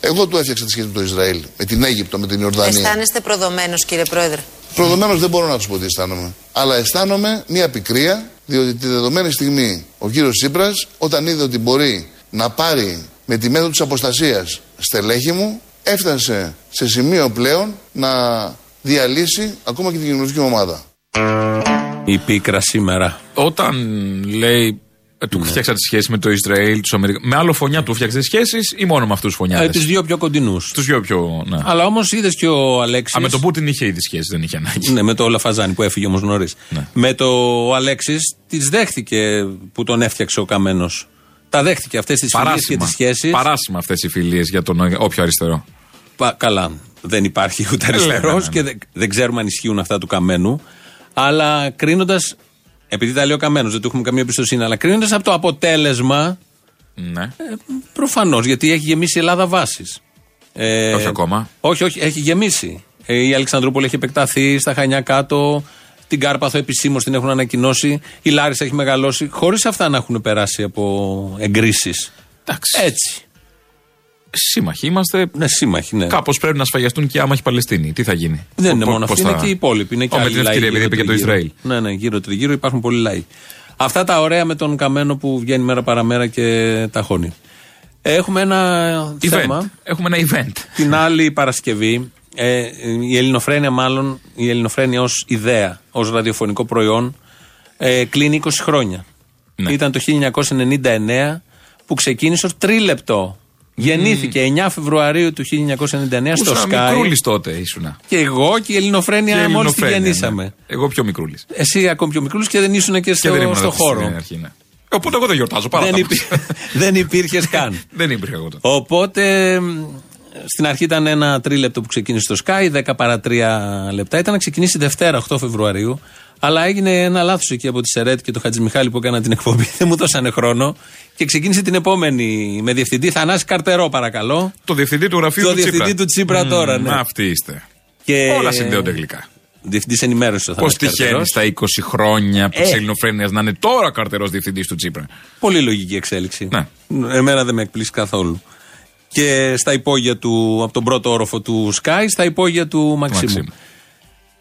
Εγώ του έφτιαξα τη σχέση με το Ισραήλ, με την Αίγυπτο, με την Ιορδανία. Αισθάνεστε προδομένος, κύριε Πρόεδρε; Προδομένω δεν μπορώ να τους πω τι αισθάνομαι. Αλλά αισθάνομαι μια πικρία, διότι τη δεδομένη στιγμή ο κύριος Τσίπρας, όταν είδε ότι μπορεί να πάρει με τη μέθοδο της αποστασίας στελέχη μου, έφτασε σε σημείο πλέον να διαλύσει ακόμα και την κοινωνική μου ομάδα. Η πίκρα σήμερα. Όταν λέει. Ε, Του φτιάξα τη σχέση με το Ισραήλ, τους Αμερικανού. Με άλλο φωνιά του φτιάξα τι σχέσεις ή μόνο με αυτούς τους Ε, φωνιάδε. Τους δύο πιο κοντινούς. Τους δύο πιο. Ναι. Αλλά όμως είδες και ο Αλέξης. Α, με τον Πούτιν είχε ήδη σχέση, δεν είχε ανάγκη. Ναι, με το Λαφαζάνη που έφυγε όμως νωρί. Ναι. Με το Αλέξης τις δέχτηκε που τον έφτιαξε ο Καμένος. Τα δέχτηκε αυτές τις φιλίες και τις σχέσεις. Παράσημα αυτές οι φιλίες για τον ε, όποιο αριστερό. Καλά. Δεν υπάρχει ούτε Λέμε, αριστερός ναι, ναι. και δεν, δεν ξέρουμε αν ισχύουν αυτά του Καμένου. Αλλά κρίνοντας. Επειδή τα λέει ο Καμένο, δεν του έχουμε καμία εμπιστοσύνη, αλλά κρίνοντας από το αποτέλεσμα, Ναι. προφανώς γιατί έχει γεμίσει η Ελλάδα βάσεις. Ε, Όχι ακόμα. Όχι, όχι, έχει γεμίσει. Ε, η Αλεξανδρούπολη έχει επεκταθεί στα Χανιά κάτω. Την Κάρπαθο επισήμως την έχουν ανακοινώσει. Η Λάρισα έχει μεγαλώσει. Χωρίς αυτά να έχουν περάσει από εγκρίσεις. Εντάξει. Έτσι. Σύμμαχοι είμαστε. Ναι, σύμμαχοι, ναι. Κάπως πρέπει να σφαγιαστούν και οι άμαχοι Παλαιστίνοι. Τι θα γίνει; Δεν είναι Πο- μόνο πώς αυτοί, είναι θα- και οι υπόλοιποι. Είναι και Ω, με άλλοι την λαοί ευκαιρία, επειδή είπε και το γύρω-τριγύρω. Ισραήλ. Ναι, ναι, γύρω τριγύρω υπάρχουν πολλοί λαοί. Αυτά τα ωραία με τον Καμένο που βγαίνει μέρα παραμέρα και τα χώνει. Έχουμε ένα Event. θέμα. Έχουμε ένα event. Την άλλη Παρασκευή, ε, η Ελληνοφρένεια μάλλον, η Ελληνοφρένεια ως ιδέα, ως ραδιοφωνικό προϊόν, ε, κλείνει 20 χρόνια. Ναι. Ήταν το 1999 που ξεκίνησε ως τρίλεπτο. Γεννήθηκε 9 Φεβρουαρίου του 1999 στο Ήσουν Sky. μικρούλης τότε ήσουνα. Και εγώ και η Ελληνοφρένεια Και μόλις τη Ελληνοφρένεια, γεννήσαμε. ναι. Εγώ πιο μικρούλης. Εσύ ακόμη πιο μικρούλης και δεν ήσουν και Και στο, δεν ήμουν στο τότε χώρο. στην αρχή, ναι. Οπότε εγώ δεν γιορτάζω. Πάρα Δεν, τα υπή... μας. [LAUGHS] δεν υπήρχες καν. [LAUGHS] Δεν υπήρχε εγώ τότε. Οπότε μ, στην αρχή ήταν ένα τρίλεπτο που ξεκίνησε στο Sky, 10 παρά 3 λεπτά. Ήταν να ξεκινήσει Δευτέρα 8 Φεβρουαρίου. Αλλά έγινε ένα λάθος εκεί από τη Σερέτ και το Χατζημιχάλη που έκανα την εκπομπή. [LAUGHS] Δεν μου δώσανε χρόνο. Και ξεκίνησε την επόμενη με διευθυντή Θανάση Καρτερό, παρακαλώ. Το διευθυντή του γραφείου Το του Τσίπρα. διευθυντή του Τσίπρα Μμμ, τώρα, ναι. Αυτοί είστε. Και... Όλα συνδέονται γλυκά. Διευθυντής ενημέρωσης ο Πώς Θανάσης τυχαίνει Καρτερός. στα 20 χρόνια Ε. τη ελληνοφρένεια να είναι τώρα καρτερός διευθυντής του Τσίπρα; Πολύ λογική εξέλιξη. Ναι. Εμένα δεν με εκπλήσει καθόλου. Και στα υπόγεια του, από τον πρώτο όροφο του Sky, στα υπόγεια του Μαξίμου. Μαξίμου.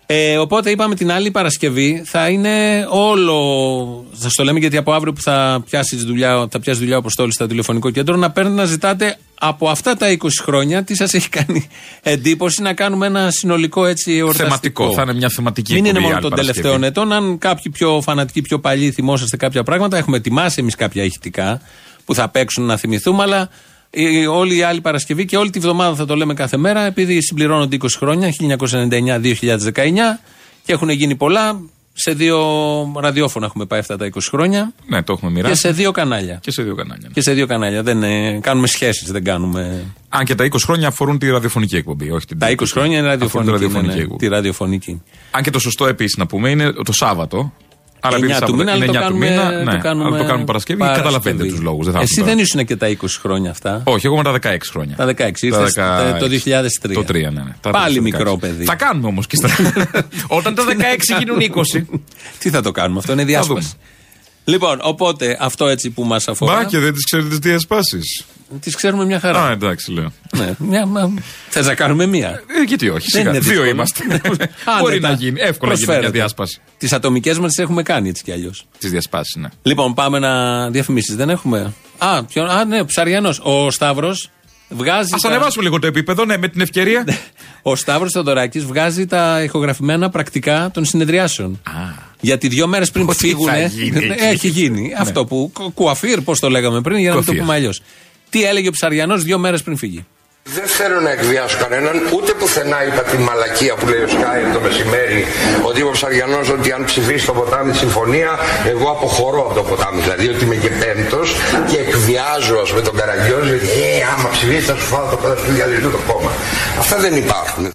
Ε, οπότε είπαμε την άλλη Παρασκευή θα είναι όλο. Θα το λέμε γιατί από αύριο που θα πιάσεις δουλειά, θα πιάσεις δουλειά ο Αποστόλη στο τηλεφωνικό κέντρο, να παίρνετε να ζητάτε από αυτά τα 20 χρόνια τι σας έχει κάνει εντύπωση να κάνουμε ένα συνολικό έτσι εορταστικό. Θεματικό. Θα είναι μια θεματική Μην είναι εκπομπή μόνο άλλη των Παρασκευή. τελευταίων ετών. Αν κάποιοι πιο φανατικοί, πιο παλιοί θυμόσαστε κάποια πράγματα, έχουμε ετοιμάσει εμείς κάποια ηχητικά που θα παίξουν να θυμηθούμε, αλλά ε, όλη η άλλη Παρασκευή και όλη τη βδομάδα θα το λέμε κάθε μέρα, επειδή συμπληρώνονται 20 χρόνια, 1999-2019, και έχουν γίνει πολλά. Σε δύο ραδιόφωνα έχουμε πάει αυτά τα 20 χρόνια Ναι, το έχουμε και μοιράσει. σε δύο κανάλια. Και σε δύο κανάλια. Και σε δύο κανάλια. Δεν, ε, κάνουμε σχέσεις, δεν κάνουμε. Αν και τα 20 χρόνια αφορούν τη ραδιοφωνική εκπομπή. Όχι την Τα 20 χρόνια είναι Αφορούν τη ραδιοφωνική. ναι, ραδιοφωνική ναι, εκπομπή. τη ραδιοφωνική. Αν και το σωστό επίσης να πούμε είναι το Σάββατο. Αλλά 9 επειδή του Σάββατο μήνα, αλλά είναι το 9 του κάνουμε, μήνα, ναι. το κάνουμε Αλλά το κάνουμε Παρασκευή, καταλαβαίνετε τους λόγους, δεν θα Εσύ έρθουν δεν τώρα. ήσουν και τα 20 χρόνια αυτά. Όχι, εγώ με τα 16 χρόνια. Τα 16, ήρθες το 2003. Το 3, ναι, ναι. Τα Πάλι το 16. μικρό παιδί. Θα κάνουμε όμως και στα. [LAUGHS] Όταν τα 16 γίνουν 20. Τι θα το κάνουμε, αυτό είναι δούμε. διάσπαση. Λοιπόν, οπότε αυτό έτσι που μας αφορά. Μπα και δεν τις ξέρετε τι διασπάσει. Τις ξέρουμε μια χαρά. Α, εντάξει, λέω. ναι, μια, μα, θες να κάνουμε μία; Ε, γιατί όχι, Δεν σιγά. είναι Δύο δύσκολο. είμαστε. [LAUGHS] Άνετα. [LAUGHS] Μπορεί να γίνει. Εύκολα γίνει μια Προσφέρεται. διάσπαση. Τις ατομικές μας τις έχουμε κάνει έτσι κι αλλιώς. Τις διασπάσεις, ναι. Λοιπόν, πάμε να διαφημίσεις. Δεν έχουμε; Α, ποιον, α ναι, Ψαριανός. Ο Σταύρος βγάζει. Α τα- ανεβάσουμε λίγο το επίπεδο, ναι, με την ευκαιρία. [LAUGHS] Ο Σταύρος Θεοδωράκης βγάζει τα ηχογραφημένα πρακτικά των συνεδριάσεων. Γιατί δύο μέρες πριν Ότι φύγουν. θα γίνει εκεί. [LAUGHS] Έχει γίνει. Αυτό που. κου- Κουαφίρ, πώς το λέγαμε πριν, για να μην το Κουαφίρ. πούμε αλλιώς. Τι έλεγε ο Ψαριανός δύο μέρες πριν φύγει; Δεν θέλω να εκβιάσω κανέναν, ούτε πουθενά είπα τη μαλακία που λέει ο Σκάι το μεσημέρι, ότι είπε ο Ψαριανός ότι αν ψηφίσει το ποτάμι τη συμφωνία, εγώ αποχωρώ από το ποτάμι. Δηλαδή ότι είμαι και πέμπτος και εκβιάζω ας πούμε, τον Καραγκιόζη, ότι ε, άμα ψηφίσει θα σου φάω το ποτάμι του διαλυτού το κόμμα. Αυτά δεν υπάρχουν.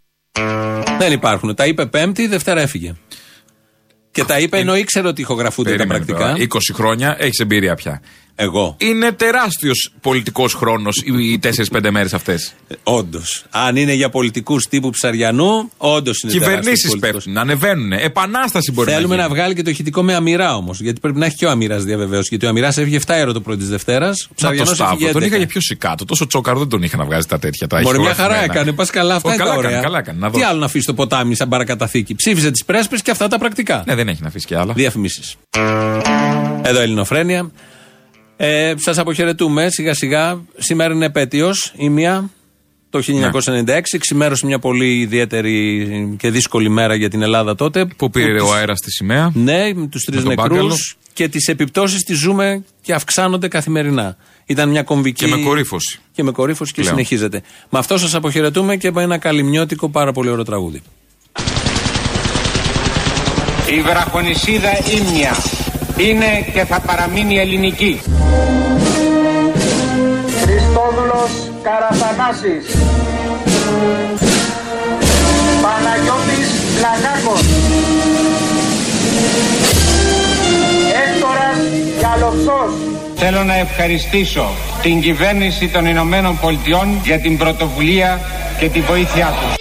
Δεν υπάρχουν. Τα είπε Πέμπτη, Δευτέρα έφυγε. Και τα είπε ενώ ήξερε ότι ηχογραφούνται τα Περίμενε πρακτικά. τώρα. 20 χρόνια έχεις εμπειρία πια. Εγώ. Είναι τεράστιος πολιτικός χρόνος οι 4-5 μέρες αυτές. Όντως. Αν είναι για πολιτικούς τύπου Ψαριανού, όντως είναι Κυβερνήσεις τεράστιος πολιτικός. πέφτουν, ανεβαίνουν. Επανάσταση μπορεί Θέλουμε να να, γίνει. βγάλει και το ηχητικό με αμοιρά όμως. Γιατί πρέπει να έχει και ο αμοιράς διαβεβαίωση. Γιατί ο αμοιράς έφυγε 7 ώρα το πρωί της Δευτέρας. Ο Μα το Ψαριανός Σταύρο έφυγε τον 11. είχα για πιο σικάτο. Τόσο τσόκαρο δεν τον είχα να βγάζει τα τέτοια. Τα Μπορεί μια ηχογραφημένα. χαρά έκανε. Πας καλά, αυτά Ω, είναι καλά τα έκανε, ωραία. καλά έκανε, να Τι δω. άλλο να αφήσεις το ποτάμι σαν παρακαταθήκη. Ψήφισε τις πρέσπες και αυτά τα πρακτικά. Ναι, δεν έχει να αφήσεις και άλλα. Διαφημίσεις. Εδώ Ελληνοφρένια. Ε, Σας αποχαιρετούμε σιγά σιγά. Σήμερα είναι επέτειος η μία. Το 1996 ξημέρωσε μια πολύ ιδιαίτερη και δύσκολη μέρα για την Ελλάδα τότε. Που πήρε τους- ο αέρας στη σημαία. Ναι, με τους τρεις Με τον νεκρούς Μπάγκαλο. και τις επιπτώσεις τις ζούμε και αυξάνονται καθημερινά. Ήταν μια κομβική. Και με κορύφωση. Και με κορύφωση και Πλέον. συνεχίζεται. Με αυτό σας αποχαιρετούμε και με ένα καλυμνιώτικο πάρα πολύ ωραίο τραγούδι. Η βραχονισίδα ύμνια είναι και θα παραμείνει ελληνική. Χριστόδουλος Καραθανάσης Παναγιώτης Λαγάκος Έκτορας Γιαλοψός Θέλω να ευχαριστήσω την κυβέρνηση των Ηνωμένων Πολιτειών για την πρωτοβουλία και τη βοήθειά τους.